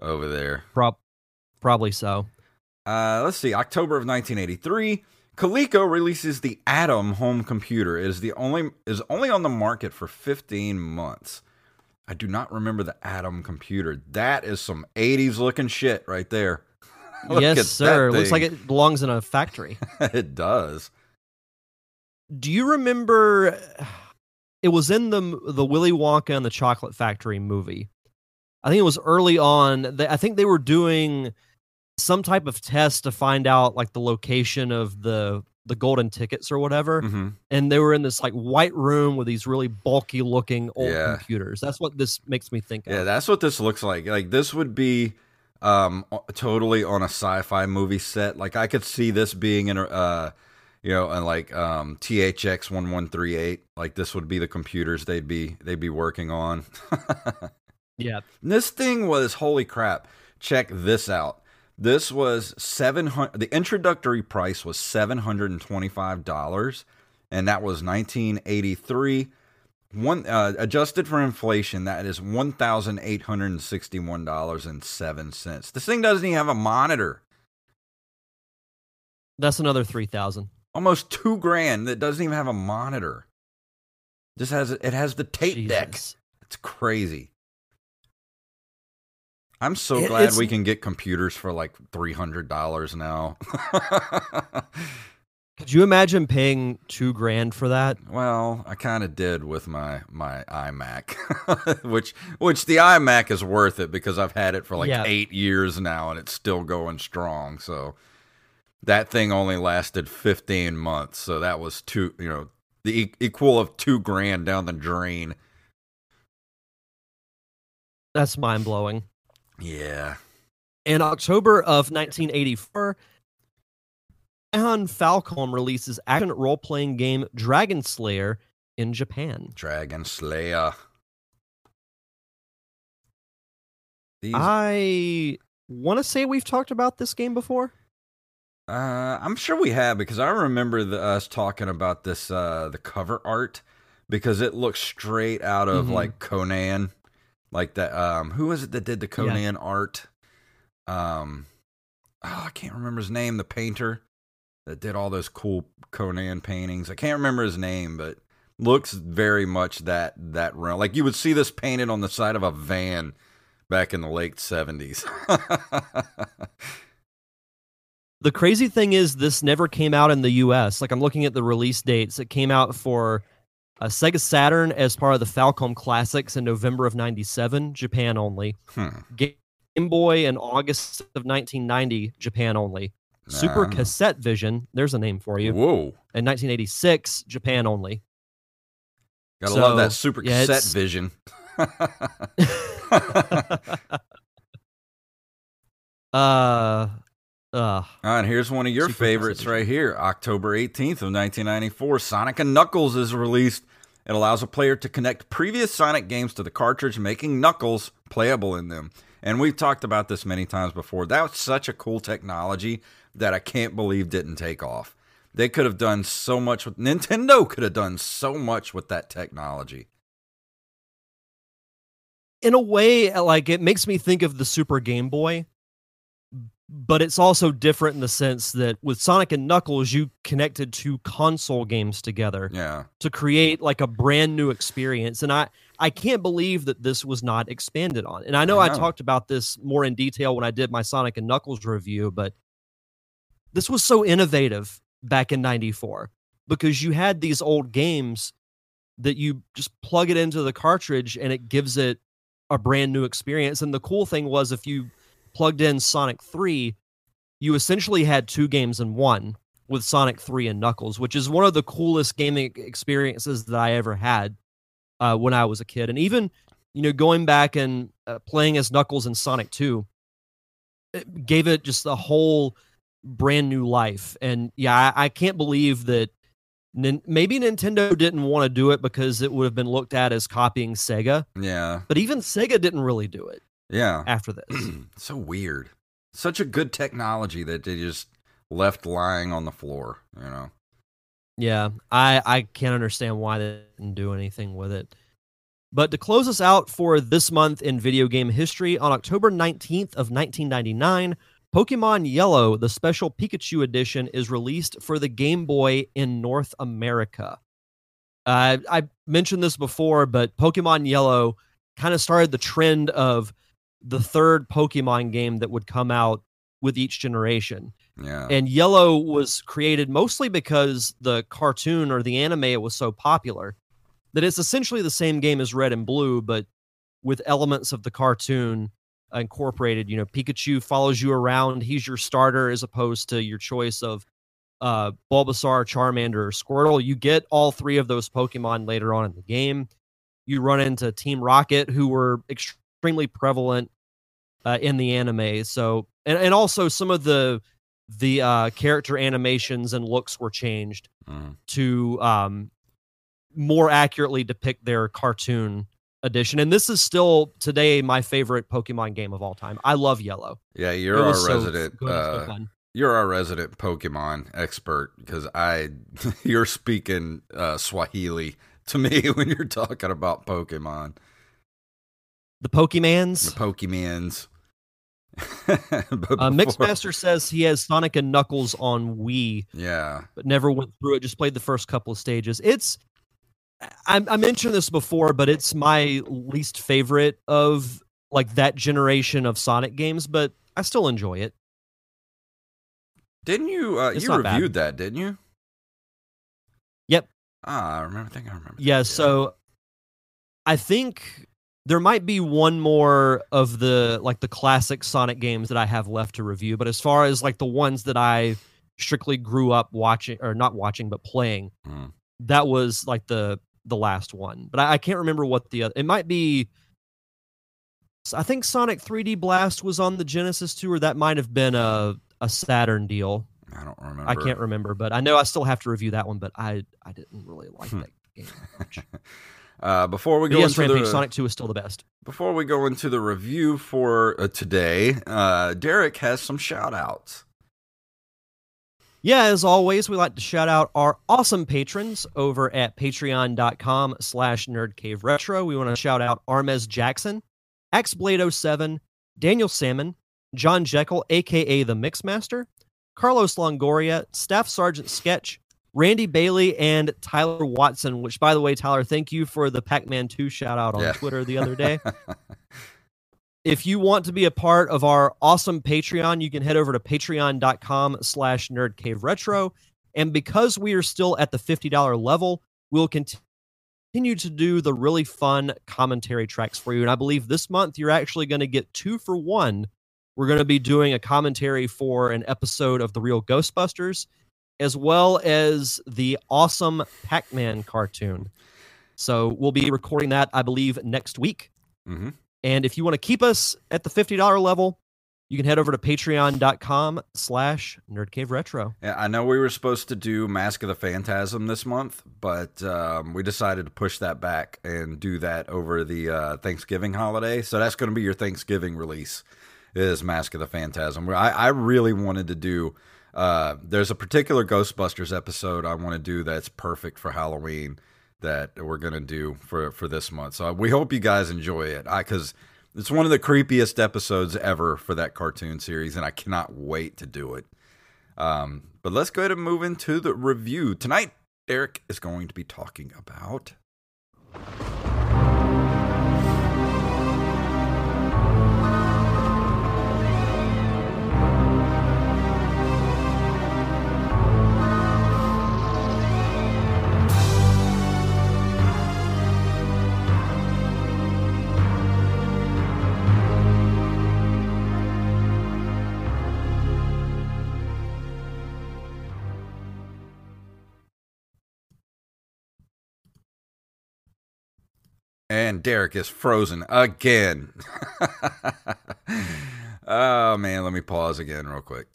over there. prob- probably so. Uh, let's see. October of 1983, Coleco releases the Adam home computer. It is the only is only on the market for 15 months. I do not remember the Adam computer. That is some 80s looking shit right there. Look at yes, sir. Looks like it belongs in a factory. it does. Do you remember? It was in the the Willy Wonka and the Chocolate Factory movie. I think it was early on. I think they were doing some type of test to find out like the location of the the golden tickets or whatever. hmm And they were in this like white room with these really bulky looking old Yeah. computers. That's what this makes me think of. Yeah, that's what this looks like. Like this would be um totally on a sci-fi movie set. Like I could see this being in a uh you know, and like um THX 1138. Like this would be the computers they'd be they'd be working on. yeah. this thing was holy crap. Check this out. This was 700 the introductory price was $725 and that was 1983 one uh, adjusted for inflation, that is one thousand eight hundred and sixty-one dollars and seven cents. This thing doesn't even have a monitor. That's another three thousand. Almost two grand. That doesn't even have a monitor. Just has it has the tape deck. It's crazy. I'm so It- glad we can get computers for like three hundred dollars now. Could you imagine paying two grand for that? Well, I kind of did with my my iMac, which which the iMac is worth it because I've had it for like Yeah. eight years now and it's still going strong. So that thing only lasted fifteen months, so that was two, you know, the e- equal of two grand down the drain. That's mind blowing. Yeah, In October of 1984, Nihon Falcom releases action role playing game Dragon Slayer in Japan. Dragon Slayer. These, I want to say we've talked about this game before. Uh, I'm sure we have because I remember the, us talking about this uh the cover art because it looks straight out of Mhm. like Conan, like that. Um, who was it that did the Conan art? Um, oh, I can't remember his name. The painter that did all those cool Conan paintings. I can't remember his name, but looks very much that that realm. Like you would see this painted on the side of a van back in the late seventies. The crazy thing is, this never came out in the US. Like, I'm looking at the release dates. It came out for uh, Sega Saturn as part of the Falcom Classics in November of 97, Japan only. hmm. Game Boy in August of 1990, Japan only. Super Cassette Vision, there's a name for you. Whoa. In 1986, Japan only. Gotta So, love that super yeah, cassette vision. uh, uh, and here's one of your favorites cassette right here. October 18th of 1994, Sonic and Knuckles is released. It allows a player to connect previous Sonic games to the cartridge, making Knuckles playable in them. And we've talked about this many times before. That was such a cool technology that I can't believe didn't take off. They could have done so much with Nintendo could have done so much with that technology. In a way, like it makes me think of the Super Game Boy, but it's also different in the sense that with Sonic and Knuckles, you connected two console games together Yeah. to create like a brand new experience. And I, I can't believe that this was not expanded on. And I know I, I talked about this more in detail when I did my Sonic and Knuckles review, but this was so innovative back in 94 because you had these old games that you just plug it into the cartridge and it gives it a brand new experience. And the cool thing was if you plugged in Sonic 3, you essentially had two games in one with Sonic 3 and Knuckles, which is one of the coolest gaming experiences that I ever had uh, when I was a kid. And even, you know, going back and uh, playing as Knuckles in Sonic 2 it gave it just a whole brand new life. And yeah, I, I can't believe that nin- maybe Nintendo didn't want to do it because it would have been looked at as copying Sega, Yeah. but even Sega didn't really do it Yeah. after this. so weird. Such a good technology that they just left lying on the floor, you know. Yeah, I I can't understand why they didn't do anything with it. But to close us out for this month in video game history, on October 19th of 1999, Pokemon Yellow, the special Pikachu edition, is released for the Game Boy in North America. Uh, I mentioned this before, but Pokemon Yellow kind of started the trend of the third Pokemon game that would come out with each generation. Yeah. And Yellow was created mostly because the cartoon or the anime was so popular that it's essentially the same game as Red and Blue, but with elements of the cartoon incorporated. You know, Pikachu follows you around; he's your starter, as opposed to your choice of uh, Bulbasaur, Charmander, or Squirtle. You get all three of those Pokemon later on in the game. You run into Team Rocket, who were extremely prevalent uh, in the anime. So, and, and also some of the the uh, character animations and looks were changed Mhm. to um, more accurately depict their cartoon edition. And this is still today my favorite Pokemon game of all time. I love Yellow. Yeah, you're our resident so uh, you're our resident Pokemon expert because I you're speaking uh, Swahili to me when you're talking about Pokemon. The Pokemans. The Pokemans. Uh, Mixmaster says he has Sonic and Knuckles on Wii, Yeah. but never went through it. Just played the first couple of stages. It's I, I mentioned this before, but it's my least favorite of like that generation of Sonic games. But I still enjoy it. Didn't you uh you not bad. reviewed that, didn't you? Yep. Ah, I remember I think I remember. that, Yeah, so I think there might be one more of the like the classic Sonic games that I have left to review, but as far as like the ones that I strictly grew up watching or not watching but playing, Hmm. that was like the the last one. But I, I can't remember what the other. It might be. I think Sonic 3D Blast was on the Genesis too, or that might have been a a Saturn deal. I don't remember. I can't remember, but I know I still have to review that one. But I I didn't really like Hmm. that game much. Uh, before we go yes, into Rampage the Sonic 2 is still the best. before we go into the review for uh, today, uh, Derek has some shout outs. Yeah, as always, we like to shout out our awesome patrons over at patreon.com slash nerdcaveretro. We want to shout out Armez Jackson, XBlade07, Daniel Salmon, John Jekyll, aka the Mixmaster, Carlos Longoria, Staff Sergeant Sketch, Randy Bailey, and Tyler Watson, which by the way, Tyler, thank you for the Pac-Man 2 shout out on Yeah. Twitter the other day. if you want to be a part of our awesome patreon you can head over to patreon.com slash nerdcaveretro and because we are still at the $50 level we'll continue to do the really fun commentary tracks for you and i believe this month you're actually going to get two for one we're going to be doing a commentary for an episode of the real ghostbusters as well as the awesome pac-man cartoon so we'll be recording that i believe next week hmm and if you want to keep us at the $50 level, you can head over to patreon.com slash nerdcaveretro. Yeah, I know we were supposed to do Mask of the Phantasm this month, but um, we decided to push that back and do that over the uh, Thanksgiving holiday. So that's going to be your Thanksgiving release is Mask of the Phantasm. I, I really wanted to do. Uh, there's a particular Ghostbusters episode I want to do that's perfect for Halloween that we're gonna do for for this month. So we hope you guys enjoy it. I because it's one of the creepiest episodes ever for that cartoon series, and I cannot wait to do it. Um, but let's go ahead and move into the review tonight. Eric is going to be talking about. And Derek is frozen again. oh man, let me pause again real quick.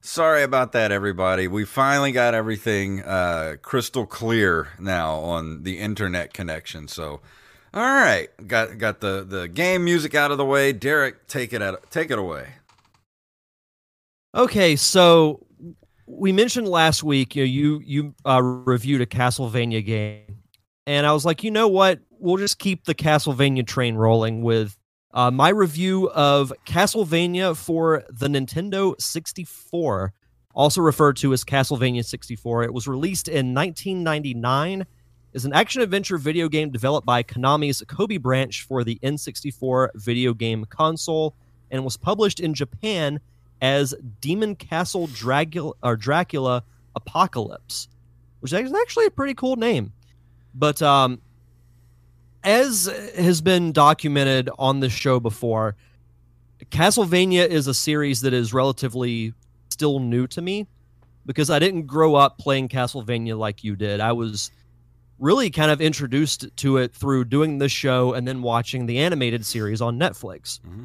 Sorry about that, everybody. We finally got everything uh, crystal clear now on the internet connection. So, all right, got got the the game music out of the way. Derek, take it out, take it away. Okay, so we mentioned last week, you know, you you uh, reviewed a Castlevania game, and I was like, you know what? we'll just keep the Castlevania train rolling with uh, my review of Castlevania for the Nintendo 64, also referred to as Castlevania 64. It was released in 1999 is an action adventure video game developed by Konami's Kobe branch for the N64 video game console and was published in Japan as Demon Castle or Dracula Apocalypse, which is actually a pretty cool name. But um, as has been documented on this show before, Castlevania is a series that is relatively still new to me because I didn't grow up playing Castlevania like you did. I was really kind of introduced to it through doing this show and then watching the animated series on Netflix. Mm-hmm.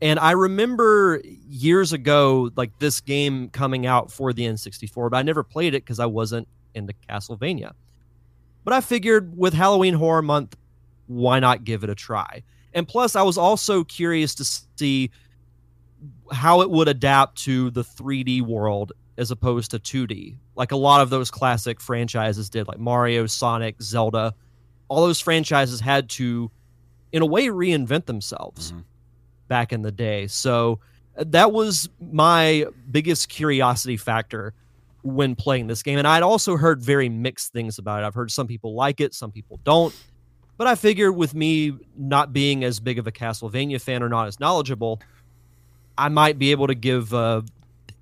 And I remember years ago, like this game coming out for the N64, but I never played it because I wasn't into Castlevania. But I figured with Halloween Horror Month why not give it a try? And plus, I was also curious to see how it would adapt to the 3D world as opposed to 2D. Like a lot of those classic franchises did, like Mario, Sonic, Zelda. All those franchises had to, in a way, reinvent themselves mm-hmm. back in the day. So uh, that was my biggest curiosity factor when playing this game. And I'd also heard very mixed things about it. I've heard some people like it, some people don't. But I figure with me not being as big of a Castlevania fan or not as knowledgeable, I might be able to give a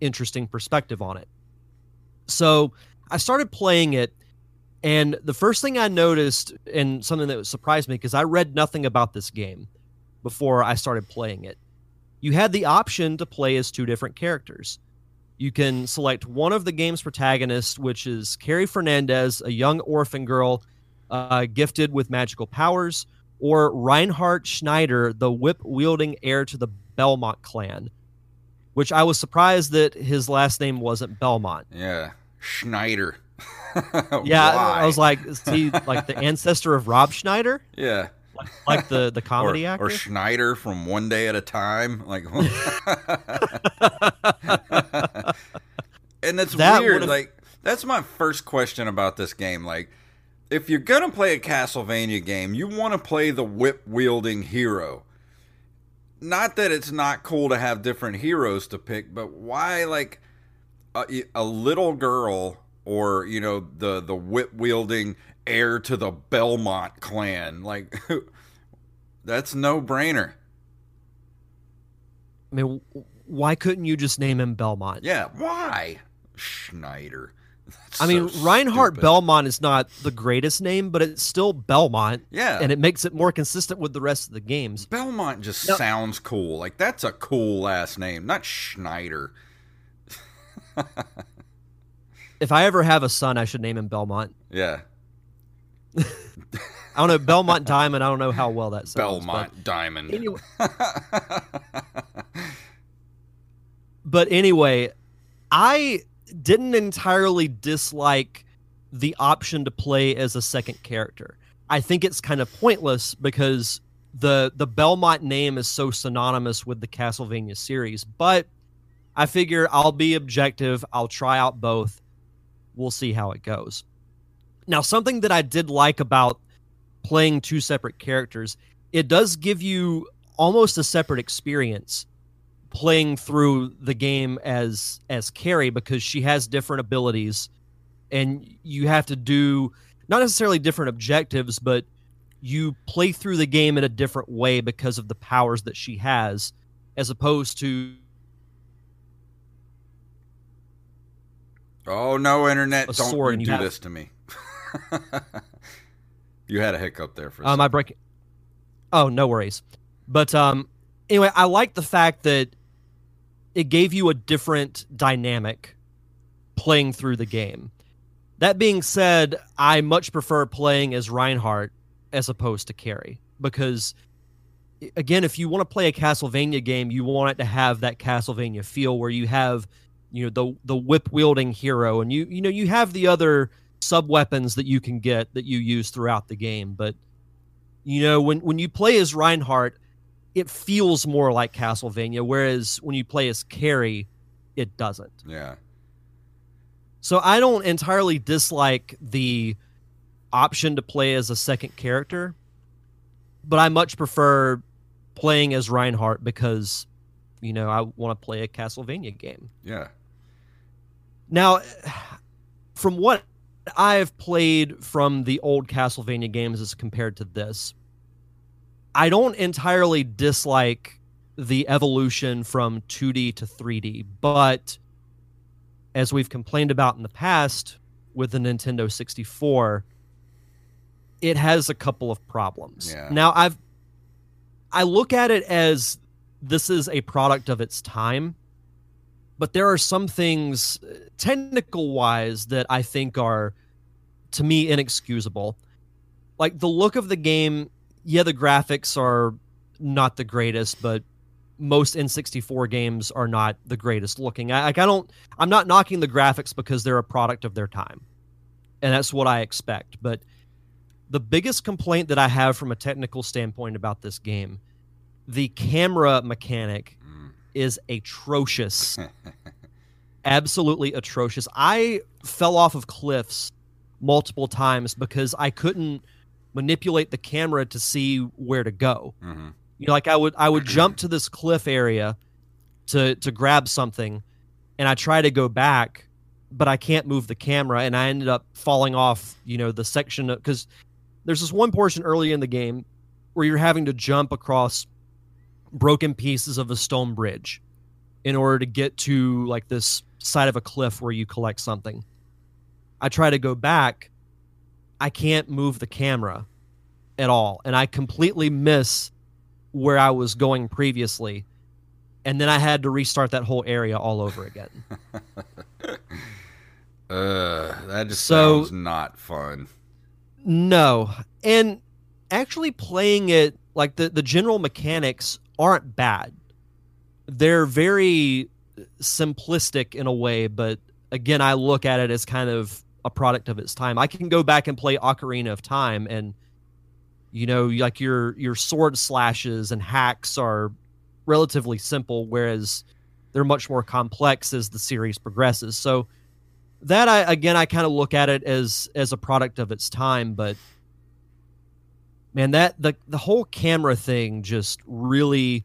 interesting perspective on it. So I started playing it, and the first thing I noticed, and something that surprised me, because I read nothing about this game before I started playing it, you had the option to play as two different characters. You can select one of the game's protagonists, which is Carrie Fernandez, a young orphan girl uh, gifted with magical powers, or Reinhardt Schneider, the whip wielding heir to the Belmont clan, which I was surprised that his last name wasn't Belmont. Yeah, Schneider. yeah, I was like, is he like the ancestor of Rob Schneider? Yeah. Like, like the the comedy or, actor, or Schneider from One Day at a Time, like. And it's that weird. Like that's my first question about this game. Like, if you're gonna play a Castlevania game, you want to play the whip wielding hero. Not that it's not cool to have different heroes to pick, but why like a, a little girl or you know the the whip wielding heir to the Belmont clan? Like that's no brainer. I mean, why couldn't you just name him Belmont? Yeah, why Schneider? That's I mean, so Reinhardt stupid. Belmont is not the greatest name, but it's still Belmont. Yeah. And it makes it more consistent with the rest of the games. Belmont just now, sounds cool. Like, that's a cool last name, not Schneider. if I ever have a son, I should name him Belmont. Yeah. I don't know. Belmont Diamond, I don't know how well that sounds. Belmont Diamond. Anyway. but anyway, I didn't entirely dislike the option to play as a second character. I think it's kind of pointless because the the Belmont name is so synonymous with the Castlevania series, but I figure I'll be objective, I'll try out both. We'll see how it goes. Now, something that I did like about playing two separate characters, it does give you almost a separate experience playing through the game as as Carrie because she has different abilities and you have to do not necessarily different objectives but you play through the game in a different way because of the powers that she has as opposed to Oh no, internet! Don't sword you and you do this to me. you had a hiccup there for um I break Oh, no worries. But um anyway, I like the fact that it gave you a different dynamic playing through the game. That being said, I much prefer playing as Reinhardt as opposed to Carrie because again, if you want to play a Castlevania game, you want it to have that Castlevania feel where you have you know the the whip wielding hero and you you know you have the other sub weapons that you can get that you use throughout the game, but you know when when you play as Reinhardt, it feels more like Castlevania whereas when you play as Carrie, it doesn't. yeah, So I don't entirely dislike the option to play as a second character, but I much prefer playing as Reinhardt because, you know, I want to play a Castlevania game. yeah. Now, from what I've played from the old Castlevania games as compared to this, I don't entirely dislike the evolution from 2D to 3D, but as we've complained about in the past with the Nintendo 64, it has a couple of problems. Yeah. Now, I've I look at it as this is a product of its time, but there are some things uh, technical wise that I think are to me inexcusable. Like the look of the game, yeah, the graphics are not the greatest, but most N64 games are not the greatest looking. I, like I don't I'm not knocking the graphics because they're a product of their time. And that's what I expect. But the biggest complaint that I have from a technical standpoint about this game, the camera mechanic Mm. is atrocious absolutely atrocious. I fell off of cliffs multiple times because I couldn't manipulate the camera to see where to go. Mhm. You know, like I would I would jump to this cliff area to to grab something and I try to go back, but I can't move the camera and I ended up falling off, you know, the section cuz there's this one portion early in the game where you're having to jump across broken pieces of a stone bridge in order to get to like this side of a cliff where you collect something. I try to go back, I can't move the camera at all, and I completely miss where I was going previously. And then I had to restart that whole area all over again. Uh, that just So- sounds not fun. No. And actually playing it like the the general mechanics aren't bad. They're very simplistic in a way, but again, I look at it as kind of a product of its time. I can go back and play Ocarina of Time and you know, like your your sword slashes and hacks are relatively simple whereas they're much more complex as the series progresses. So that I again I kind of look at it as as a product of its time, but man, that the the whole camera thing just really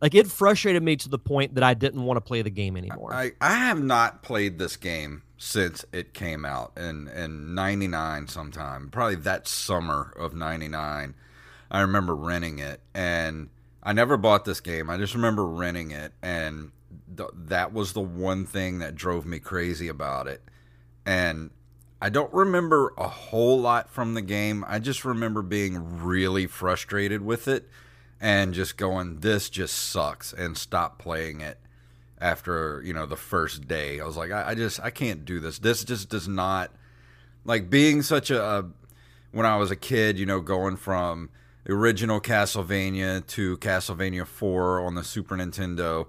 like it frustrated me to the point that I didn't want to play the game anymore. I, I have not played this game since it came out. In in 99 sometime probably that summer of 99 i remember renting it. And i never bought this game. I just remember renting it. And th- that was the one thing that drove me crazy about it. And i don't remember a whole lot from the game. I just remember being really frustrated with it and just going this just sucks and stop playing it after you know the first day. I was like i, I just i can't do this. This just does not like being such a, a when i was a kid you know going from original castlevania to castlevania 4 on the super nintendo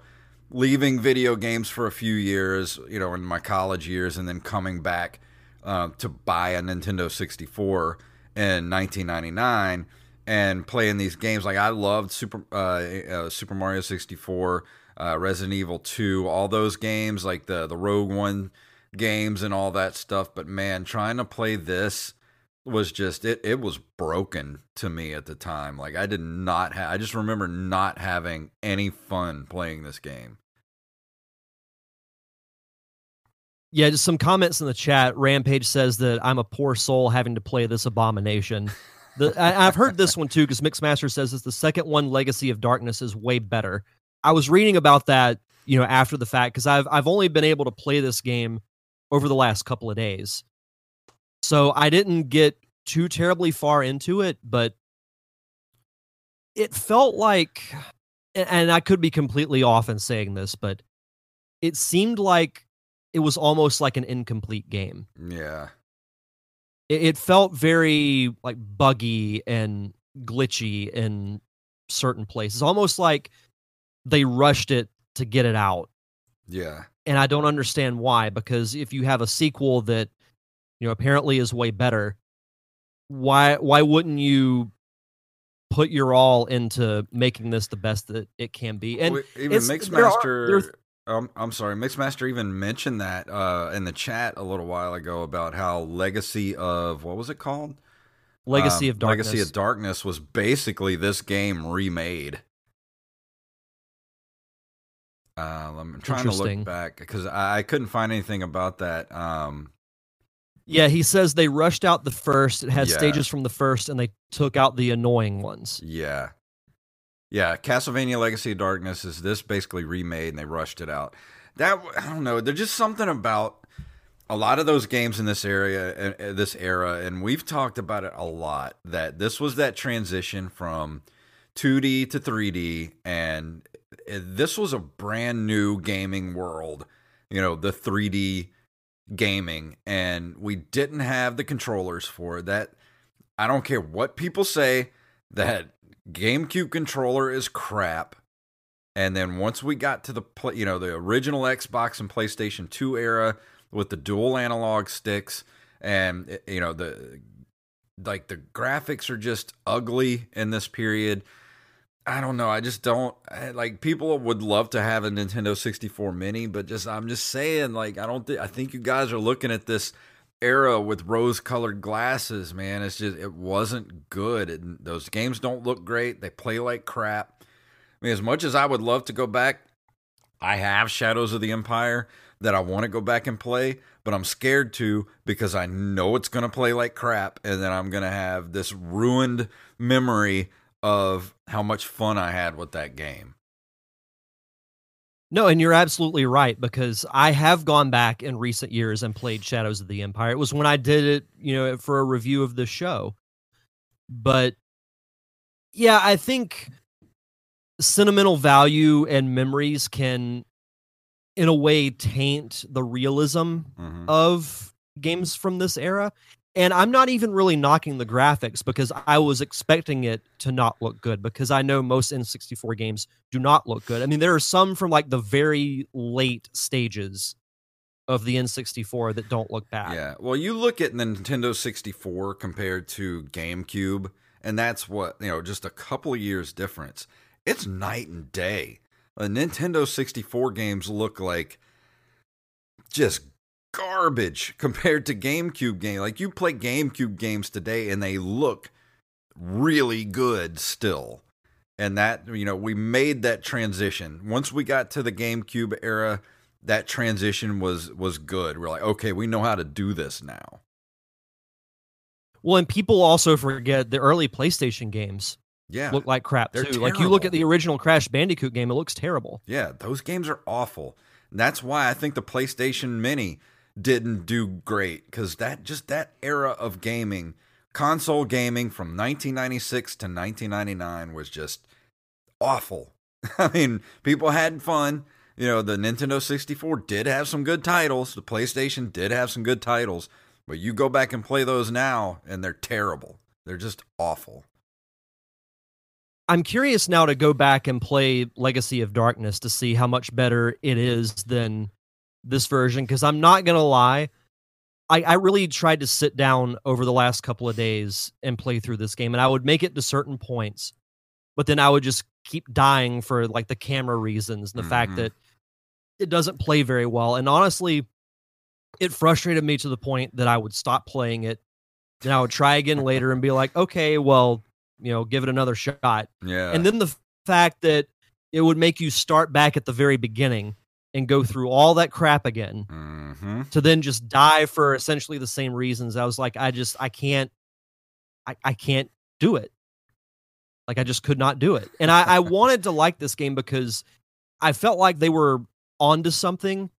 leaving video games for a few years, you know, in my college years, and then coming back uh, to buy a Nintendo 64 in 1999 and playing these games. Like I loved Super uh, uh, Super Mario 64, uh, Resident Evil 2, all those games, like the the Rogue One games and all that stuff. But man, trying to play this was just it it was broken to me at the time like i did not have i just remember not having any fun playing this game Yeah, just some comments in the chat. Rampage says that I'm a poor soul having to play this abomination. The, I, have heard this one too because Mixmaster says it's the second one, Legacy of Darkness, is way better. I was reading about that, you know, after the fact because I've I've only been able to play this game over the last couple of days, so I didn't get too terribly far into it, but it felt like, and I could be completely off in saying this, but it seemed like it was almost like an incomplete game. Yeah. It, it felt very like buggy and glitchy in certain places, almost like they rushed it to get it out. Yeah. And I don't understand why, because if you have a sequel that, you know, apparently is way better, why why wouldn't you put your all into making this the best that it can be? And well, even Mixmaster um, I'm sorry, Mixmaster even mentioned that uh, in the chat a little while ago about how Legacy of what was it called? Legacy um, of Darkness. Legacy of Darkness was basically this game remade. Uh, I'm trying to look back because I, I, couldn't find anything about that. Um, yeah, he says they rushed out the first. It had yeah. stages from the first, and they took out the annoying ones. Yeah, yeah, Castlevania Legacy of Darkness is this basically remade and they rushed it out. That I don't know, there's just something about a lot of those games in this area uh, this era and we've talked about it a lot that this was that transition from 2D to 3D and this was a brand new gaming world. You know, the 3D gaming and we didn't have the controllers for it. That I don't care what people say that GameCube controller is crap. And then once we got to the you know, the original Xbox and PlayStation 2 era with the dual analog sticks and eh, you know, the like the graphics are just ugly in this period. I don't know. I just don't like people would love to have a Nintendo 64 mini, but just I'm just saying like I don't think I think you guys are looking at this era with rose colored glasses, man. It's just it wasn't good. It, those games don't look great. They play like crap. I mean, as much as I would love to go back, I have Shadows of the Empire that I want to go back and play, but I'm scared to because I know it's going to play like crap and then I'm going to have this ruined memory of how much fun I had with that game. No, and you're absolutely right because I have gone back in recent years and played Shadows of the Empire. It was when I did it, you know, for a review of the show. But yeah, I think sentimental value and memories can in a way taint the realism mm-hmm. of games from this era and I'm not even really knocking the graphics because I was expecting it to not look good because I know most N64 games do not look good. I mean, there are some from like the very late stages of the N64 that don't look bad. Yeah. Well, you look at the Nintendo 64 compared to GameCube, and that's what, you know, just a couple years difference. It's night and day. The Nintendo 64 games look like just garbage compared to GameCube game. Like you play GameCube games today and they look really good still. And that, you know, we made that transition. Once we got to the GameCube era, that transition was was good. We're like, okay, we know how to do this now. Well, and people also forget the early PlayStation games. Yeah, look like crap too. Terrible. Like you look at the original Crash Bandicoot game, it looks terrible. Yeah, those games are awful. that's why I think the PlayStation Mini didn't do great because that just that era of gaming, console gaming from 1996 to 1999 was just awful. I mean, people had fun. You know, the Nintendo 64 did have some good titles. The PlayStation did have some good titles, but you go back and play those now, and they're terrible. They're just awful. I'm curious now to go back and play Legacy of Darkness to see how much better it is than this version. Because I'm not gonna lie, I, I really tried to sit down over the last couple of days and play through this game, and I would make it to certain points, but then I would just keep dying for like the camera reasons and the fact Mhm. that it doesn't play very well. And honestly, it frustrated me to the point that I would stop playing it. Then I would try again later and be like, okay, well, you know, give it another shot. Yeah. And then the fact that it would make you start back at the very beginning and go through all that crap again hmm to then just die for essentially the same reasons. I was like, I just, I can't, I, I can't do it. Like I just could not do it. And I, I wanted to like this game because I felt like they were onto something,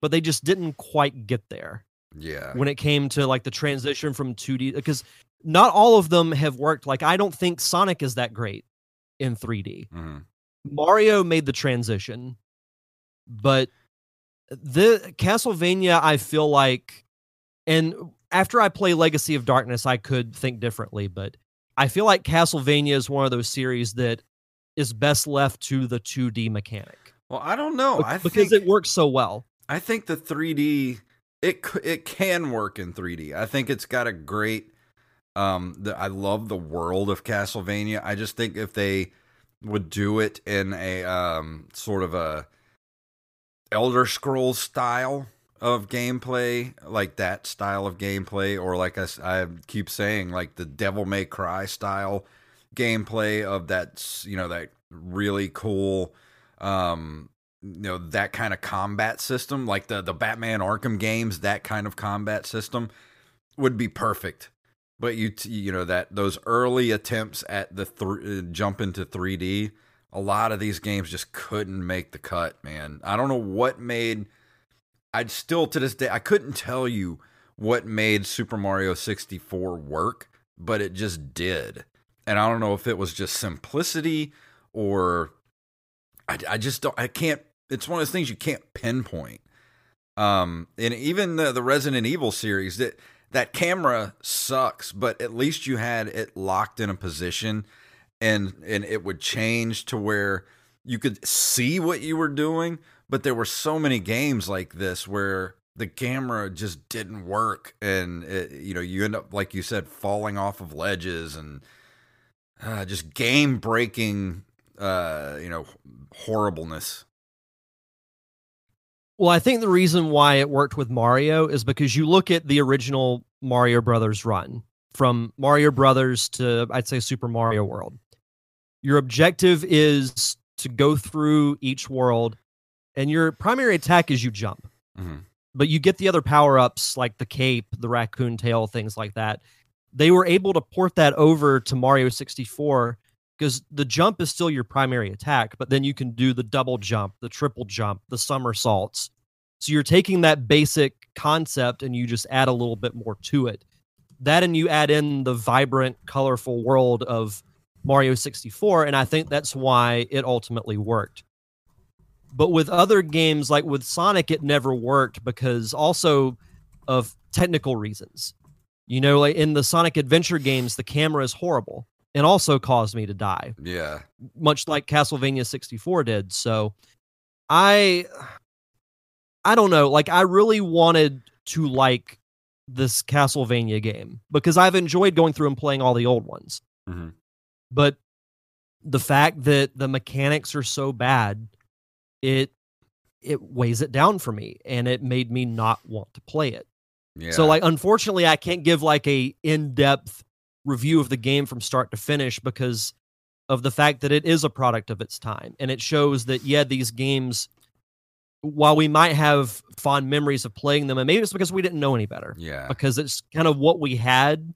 but they just didn't quite get there Yeah. when it came to like the transition from 2D because not all of them have worked. Like I don't think Sonic is that great in 3D. hmm Mario made the transition, but the Castlevania, I feel like, and after I play Legacy of Darkness, I could think differently, but I feel like Castlevania is one of those series that is best left to the 2D mechanic Well, I don't know. I because think it works so well. I think the 3D it it can work in 3D. I think it's got a great um the, I love the world of Castlevania. I just think if they would do it in a um sort of a Elder Scrolls style of gameplay, like that style of gameplay or like I keep saying like the Devil May Cry style gameplay of that you know that really cool um you know that kind of combat system like the the Batman Arkham games that kind of combat system would be perfect. But you you know that those early attempts at the th- uh, jump into 3D a lot of these games just couldn't make the cut man. I don't know what made I'd still to this day I couldn't tell you what made Super Mario 64 work but it just did. And I don't know if it was just simplicity or I, I just don't I can't it's one of those things you can't pinpoint. Um and even the, the Resident Evil series that that camera sucks but at least you had it locked in a position and and it would change to where you could see what you were doing but there were so many games like this where the camera just didn't work and it, you know you end up like you said falling off of ledges and uh, just game breaking uh you know horribleness Well, I think the reason why it worked with Mario is because you look at the original Mario Brothers run from Mario Brothers to I'd say Super Mario World. Your objective is to go through each world and your primary attack is you jump. Mhm. But you get the other power-ups like the cape, the raccoon tail, things like that. They were able to port that over to Mario 64 because the jump is still your primary attack, but then you can do the double jump, the triple jump, the somersaults. So you're taking that basic concept and you just add a little bit more to it. That and you add in the vibrant, colorful world of Mario 64, and I think that's why it ultimately worked. But with other games, like with Sonic, it never worked because also of technical reasons. You know, like in the Sonic Adventure games, the camera is horrible and also caused me to die yeah much like Castlevania 64 did. So I I don't know, like I really wanted to like this Castlevania game because I've enjoyed going through and playing all the old ones. Mhm. But the fact that the mechanics are so bad, it it weighs it down for me and it made me not want to play it. yeah So like unfortunately I can't give like a in-depth review of the game from start to finish because of the fact that it is a product of its time and it shows that yeah these games while we might have fond memories of playing them and maybe it's because we didn't know any better yeah because it's kind of what we had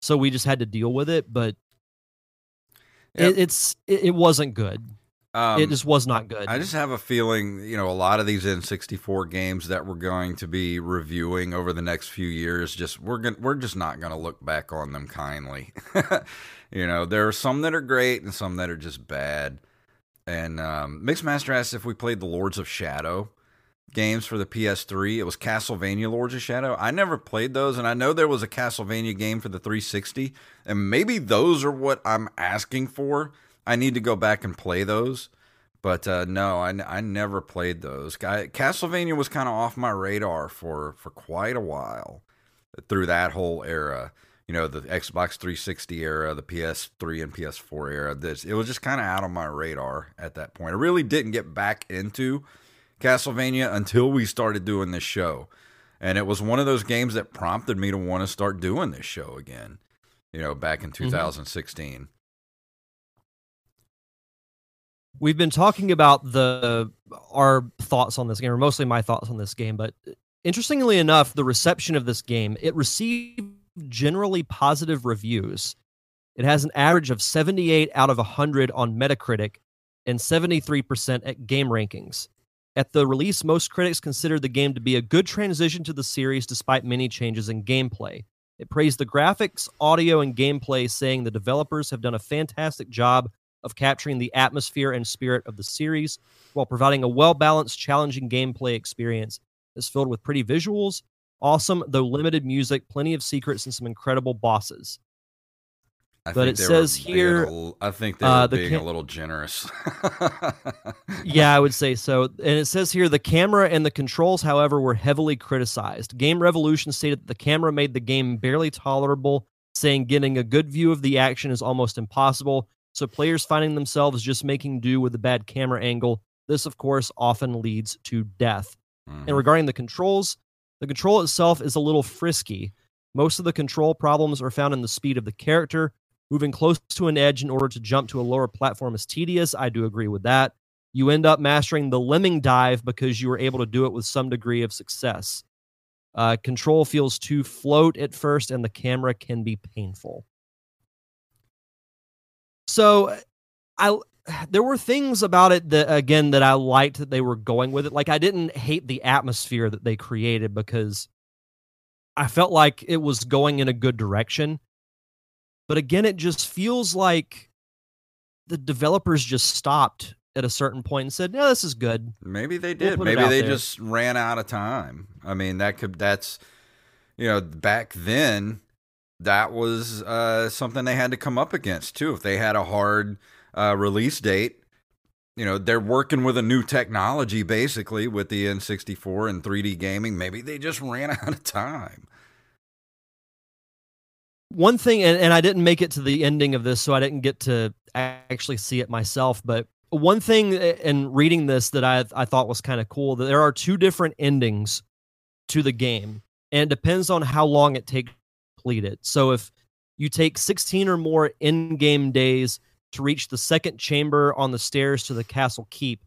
so we just had to deal with it but Yep. it, it's it, it wasn't good um, it just was not good I just have a feeling, you know, a lot of these N64 games that we're going to be reviewing over the next few years, just we're going we're just not going to look back on them kindly. you know, there are some that are great and some that are just bad. And um, Mixmaster asked if we played the Lords of Shadow. Games for the PS3. It was Castlevania Lords of Shadow. I never played those, and I know there was a Castlevania game for the 360, and maybe those are what I'm asking for. I need to go back and play those. But uh, no, I, I never played those. I, Castlevania was kind of off my radar for, for quite a while through that whole era. You know, the Xbox 360 era, the PS3 and PS4 era. This it was just kind of out of my radar at that point. I really didn't get back into Castlevania until we started doing this show. And it was one of those games that prompted me to want to start doing this show again, you know, back in 2016. Mm-hmm. We've been talking about the our thoughts on this game, or mostly my thoughts on this game, but interestingly enough, the reception of this game, it received generally positive reviews. It has an average of 78 out of 100 on Metacritic and 73% at Game Rankings. At the release, most critics considered the game to be a good transition to the series despite many changes in gameplay. It praised the graphics, audio, and gameplay, saying the developers have done a fantastic job of capturing the atmosphere and spirit of the series while providing a well balanced, challenging gameplay experience that's filled with pretty visuals, awesome, though limited music, plenty of secrets, and some incredible bosses. I but it says here, a, I think they're uh, the being a little generous. yeah, I would say so. And it says here the camera and the controls, however, were heavily criticized. Game Revolution stated that the camera made the game barely tolerable, saying getting a good view of the action is almost impossible. So players finding themselves just making do with a bad camera angle. This, of course, often leads to death. Mm-hmm. And regarding the controls, the control itself is a little frisky. Most of the control problems are found in the speed of the character, Moving close to an edge in order to jump to a lower platform is tedious. I do agree with that. You end up mastering the lemming dive because you were able to do it with some degree of success. Uh, control feels too float at first, and the camera can be painful. So, I there were things about it that again that I liked that they were going with it. Like I didn't hate the atmosphere that they created because I felt like it was going in a good direction. But again, it just feels like the developers just stopped at a certain point and said, "No, this is good." Maybe they did. We'll Maybe they there. just ran out of time. I mean, that could that's you know, back then that was uh, something they had to come up against too. If they had a hard uh, release date, you know, they're working with a new technology basically with the N64 and 3D gaming. Maybe they just ran out of time one thing, and, and I didn't make it to the ending of this, so I didn't get to actually see it myself. But one thing in reading this that I I thought was kind of cool that there are two different endings to the game, and it depends on how long it takes to complete it. So if you take 16 or more in-game days to reach the second chamber on the stairs to the castle keep,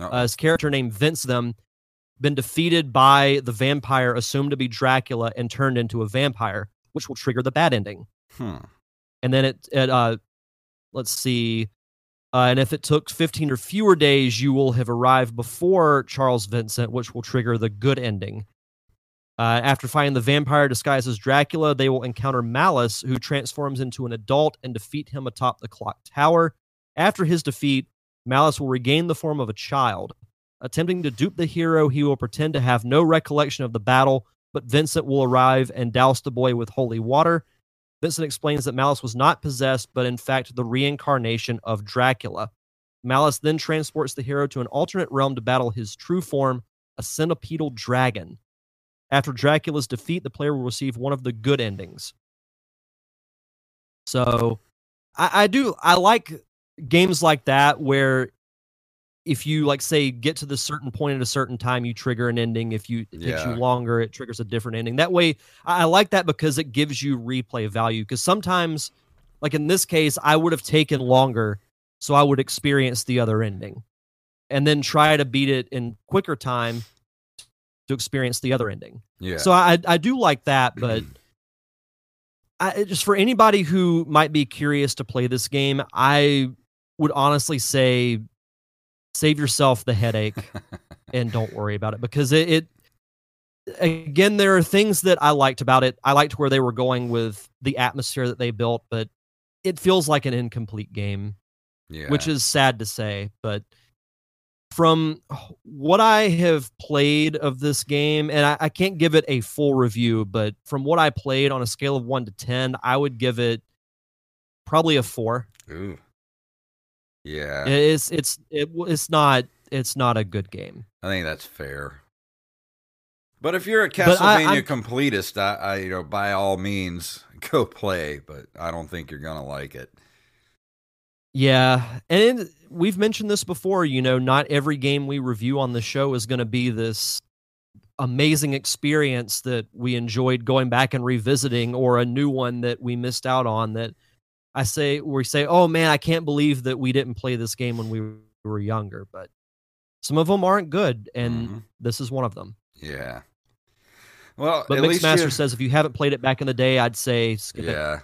uh, his character named Vince them been defeated by the vampire assumed to be Dracula and turned into a vampire, which will trigger the bad ending. Hmm. And then it, it uh, let's see, uh, and if it took 15 or fewer days, you will have arrived before Charles Vincent, which will trigger the good ending. Uh, after finding the vampire disguised as Dracula, they will encounter Malice, who transforms into an adult and defeat him atop the clock tower. After his defeat, Malice will regain the form of a child. Attempting to dupe the hero, he will pretend to have no recollection of the battle, but Vincent will arrive and douse the boy with holy water. Vincent explains that Malice was not possessed, but in fact the reincarnation of Dracula. Malice then transports the hero to an alternate realm to battle his true form, a centipedal dragon. After Dracula's defeat, the player will receive one of the good endings. So, I, I do I like games like that where if you like say get to the certain point at a certain time you trigger an ending. If you it takes you longer it triggers a different ending. That way i like that because it gives you replay value. Because sometimes like in this case i would have taken longer so i would experience the other ending and then try to beat it in quicker time to experience the other ending. Yeah. So i i do like that but I, just for anybody who might be curious to play this game i would honestly say save yourself the headache and don't worry about it because it, it again there are things that i liked about it i liked where they were going with the atmosphere that they built but it feels like an incomplete game yeah. which is sad to say but from what I have played of this game, and I, I, can't give it a full review, but from what I played on a scale of one to ten, I would give it probably a four. Ooh. Yeah. It's it's it, it's not it's not a good game. I think that's fair. But if you're a Castlevania I, completist, I, I you know by all means go play, but I don't think you're gonna like it. Yeah, and we've mentioned this before. You know, not every game we review on the show is going to be this amazing experience that we enjoyed going back and revisiting, or a new one that we missed out on. That I say, we say, "Oh man, I can't believe that we didn't play this game when we were younger." But some of them aren't good, and mm-hmm. this is one of them. Yeah. Well, but Mixmaster says if you haven't played it back in the day, I'd say skip yeah. It.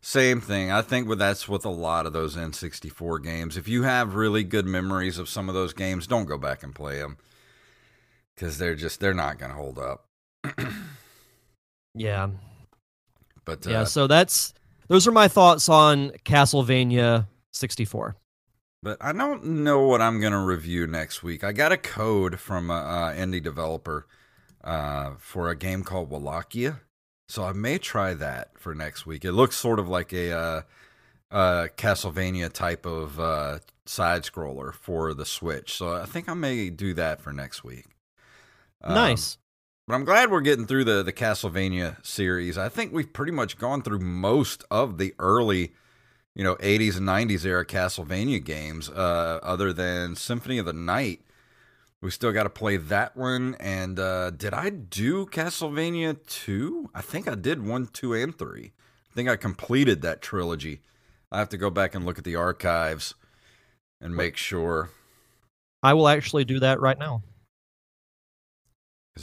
Same thing. I think that's with a lot of those N64 games. If you have really good memories of some of those games, don't go back and play them because they're just they're not going to hold up. yeah. But uh, yeah, so that's those are my thoughts on Castlevania 64. But I don't know what I'm going to review next week. I got a code from an indie developer uh, for a game called Wallachia. So I may try that for next week. It looks sort of like a uh, uh, Castlevania type of uh, side scroller for the Switch. So I think I may do that for next week. Um, nice. But I'm glad we're getting through the the Castlevania series. I think we've pretty much gone through most of the early, you know, 80s and 90s era Castlevania games, uh, other than Symphony of the Night we still got to play that one. And uh, did I do Castlevania 2? I think I did 1, 2, and 3. I think I completed that trilogy. I have to go back and look at the archives and make sure. I will actually do that right now.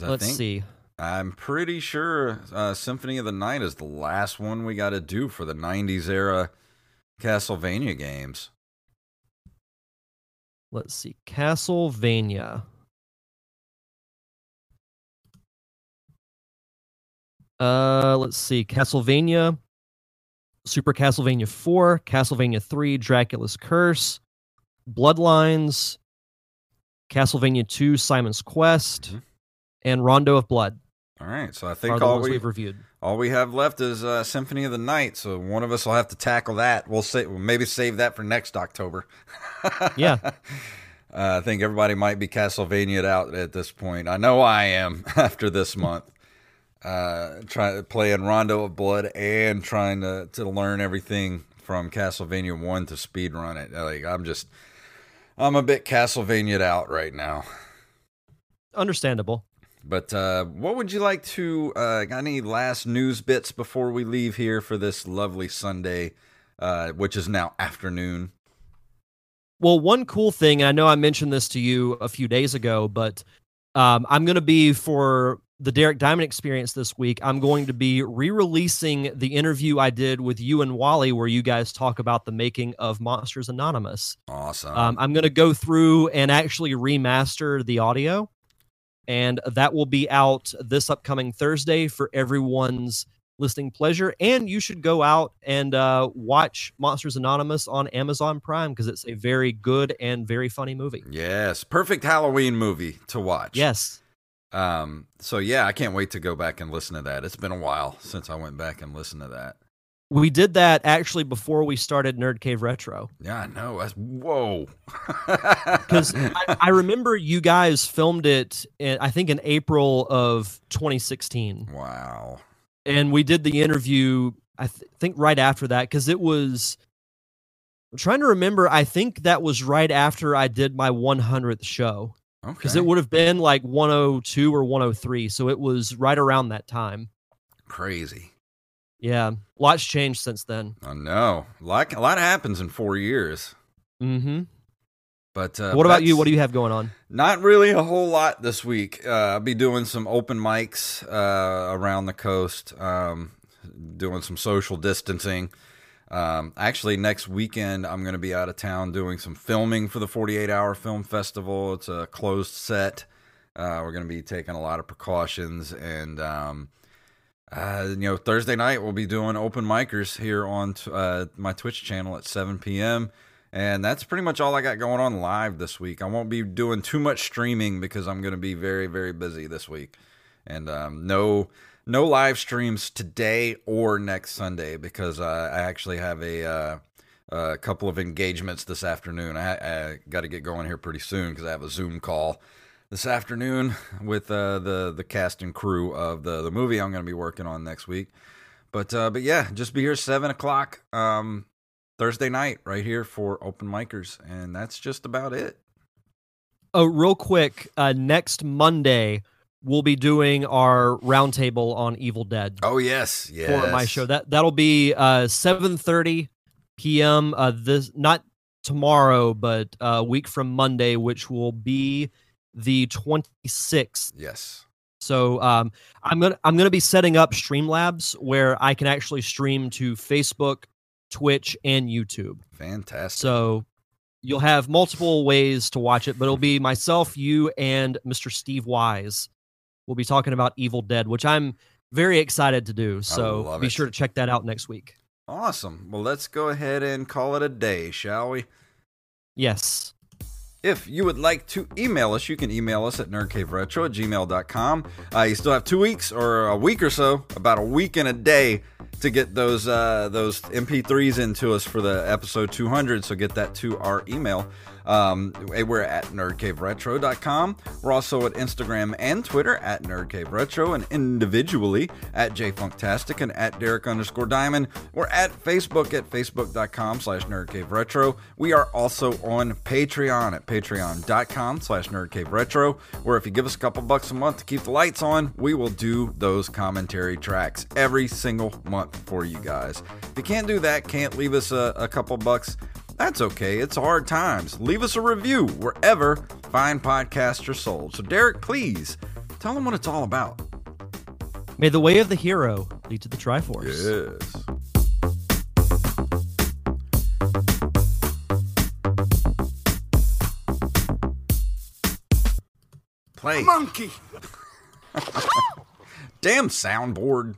Let's see. I'm pretty sure uh, Symphony of the Night is the last one we got to do for the 90s era Castlevania games let's see, Castlevania. Uh, let's see, Castlevania, Super Castlevania 4, Castlevania 3, Dracula's Curse, Bloodlines, Castlevania 2, Simon's Quest, mm-hmm. And Rondo of Blood. All right, so I think all we, have reviewed. All we have left is uh, Symphony of the Night. So one of us will have to tackle that. We'll say we'll maybe save that for next October. yeah. Uh, I think everybody might be Castlevania out at this point. I know I am after this month. Uh, trying playing Rondo of Blood and trying to to learn everything from Castlevania One to speed run it. Like I'm just, I'm a bit Castlevania out right now. Understandable. But uh, what would you like to? Uh, got any last news bits before we leave here for this lovely Sunday, uh, which is now afternoon? Well, one cool thing, and I know I mentioned this to you a few days ago, but um, I'm going to be for the Derek Diamond experience this week. I'm going to be re releasing the interview I did with you and Wally, where you guys talk about the making of Monsters Anonymous. Awesome. Um, I'm going to go through and actually remaster the audio, and that will be out this upcoming Thursday for everyone's listening pleasure. And you should go out and uh, watch Monsters Anonymous on Amazon Prime because it's a very good and very funny movie. Yes, perfect Halloween movie to watch. Yes. Um. So yeah, I can't wait to go back and listen to that. It's been a while since I went back and listened to that. We did that actually before we started Nerd Cave Retro. Yeah, I know. That's, whoa. Because I, I, remember you guys filmed it, in, I think in April of 2016. Wow and we did the interview. I th- think right after that because it was. I'm trying to remember. I think that was right after I did my 100th show. Because okay. it would have been like 102 or 103, so it was right around that time. Crazy. Yeah, lots changed since then. I know. Like a lot happens in four years. Mm-hmm. But uh, what about you? What do you have going on? Not really a whole lot this week. Uh, I'll be doing some open mics uh, around the coast, um, doing some social distancing. Um, actually, next weekend I'm going to be out of town doing some filming for the 48 Hour Film Festival. It's a closed set. Uh, we're going to be taking a lot of precautions, and um, uh, you know, Thursday night we'll be doing open micers here on t- uh, my Twitch channel at 7 p.m And that's pretty much all I got going on live this week. I won't be doing too much streaming because I'm going to be very, very busy this week. And um, no, no live streams today or next Sunday because uh, I actually have a, uh, a couple of engagements this afternoon. I, I got to get going here pretty soon because I have a Zoom call this afternoon with uh, the the cast and crew of the the movie I'm going to be working on next week. But uh, but yeah, just be here seven o'clock um, Thursday night right here for open micers, and that's just about it. Oh, real quick, uh, next Monday we'll be doing our roundtable on Evil Dead. Oh yes, yes. For my show that that'll be uh, seven thirty p.m. Uh, this not tomorrow, but a week from Monday, which will be the twenty sixth. Yes. So um, I'm gonna I'm gonna be setting up Streamlabs where I can actually stream to Facebook, Twitch, and YouTube. Fantastic. So you'll have multiple ways to watch it, but it'll be myself, you, and Mr. Steve Wise. We'll be talking about Evil Dead, which I'm very excited to do. So be it. sure to check that out next week. Awesome. Well, let's go ahead and call it a day, shall we? Yes. If you would like to email us, you can email us at nerdcaveretro at gmail.com. Uh, you still have two weeks or a week or so, about a week and a day to get those uh, those MP3s into us for the episode 200. So get that to our email. Um, we're at nerdcaveretro.com. We're also at Instagram and Twitter at nerdcaveretro and individually at jfunktastic and at Derek underscore Diamond. We're at Facebook at facebook.com slash nerdcaveretro. We are also on Patreon at patreon.com slash nerdcaveretro, where if you give us a couple bucks a month to keep the lights on, we will do those commentary tracks every single month for you guys. If you can't do that, can't leave us a, a couple bucks, that's okay. It's hard times. Leave us a review wherever fine podcasts are sold. So, Derek, please tell them what it's all about. May the way of the hero lead to the Triforce. Yes. Play. Monkey. Damn soundboard.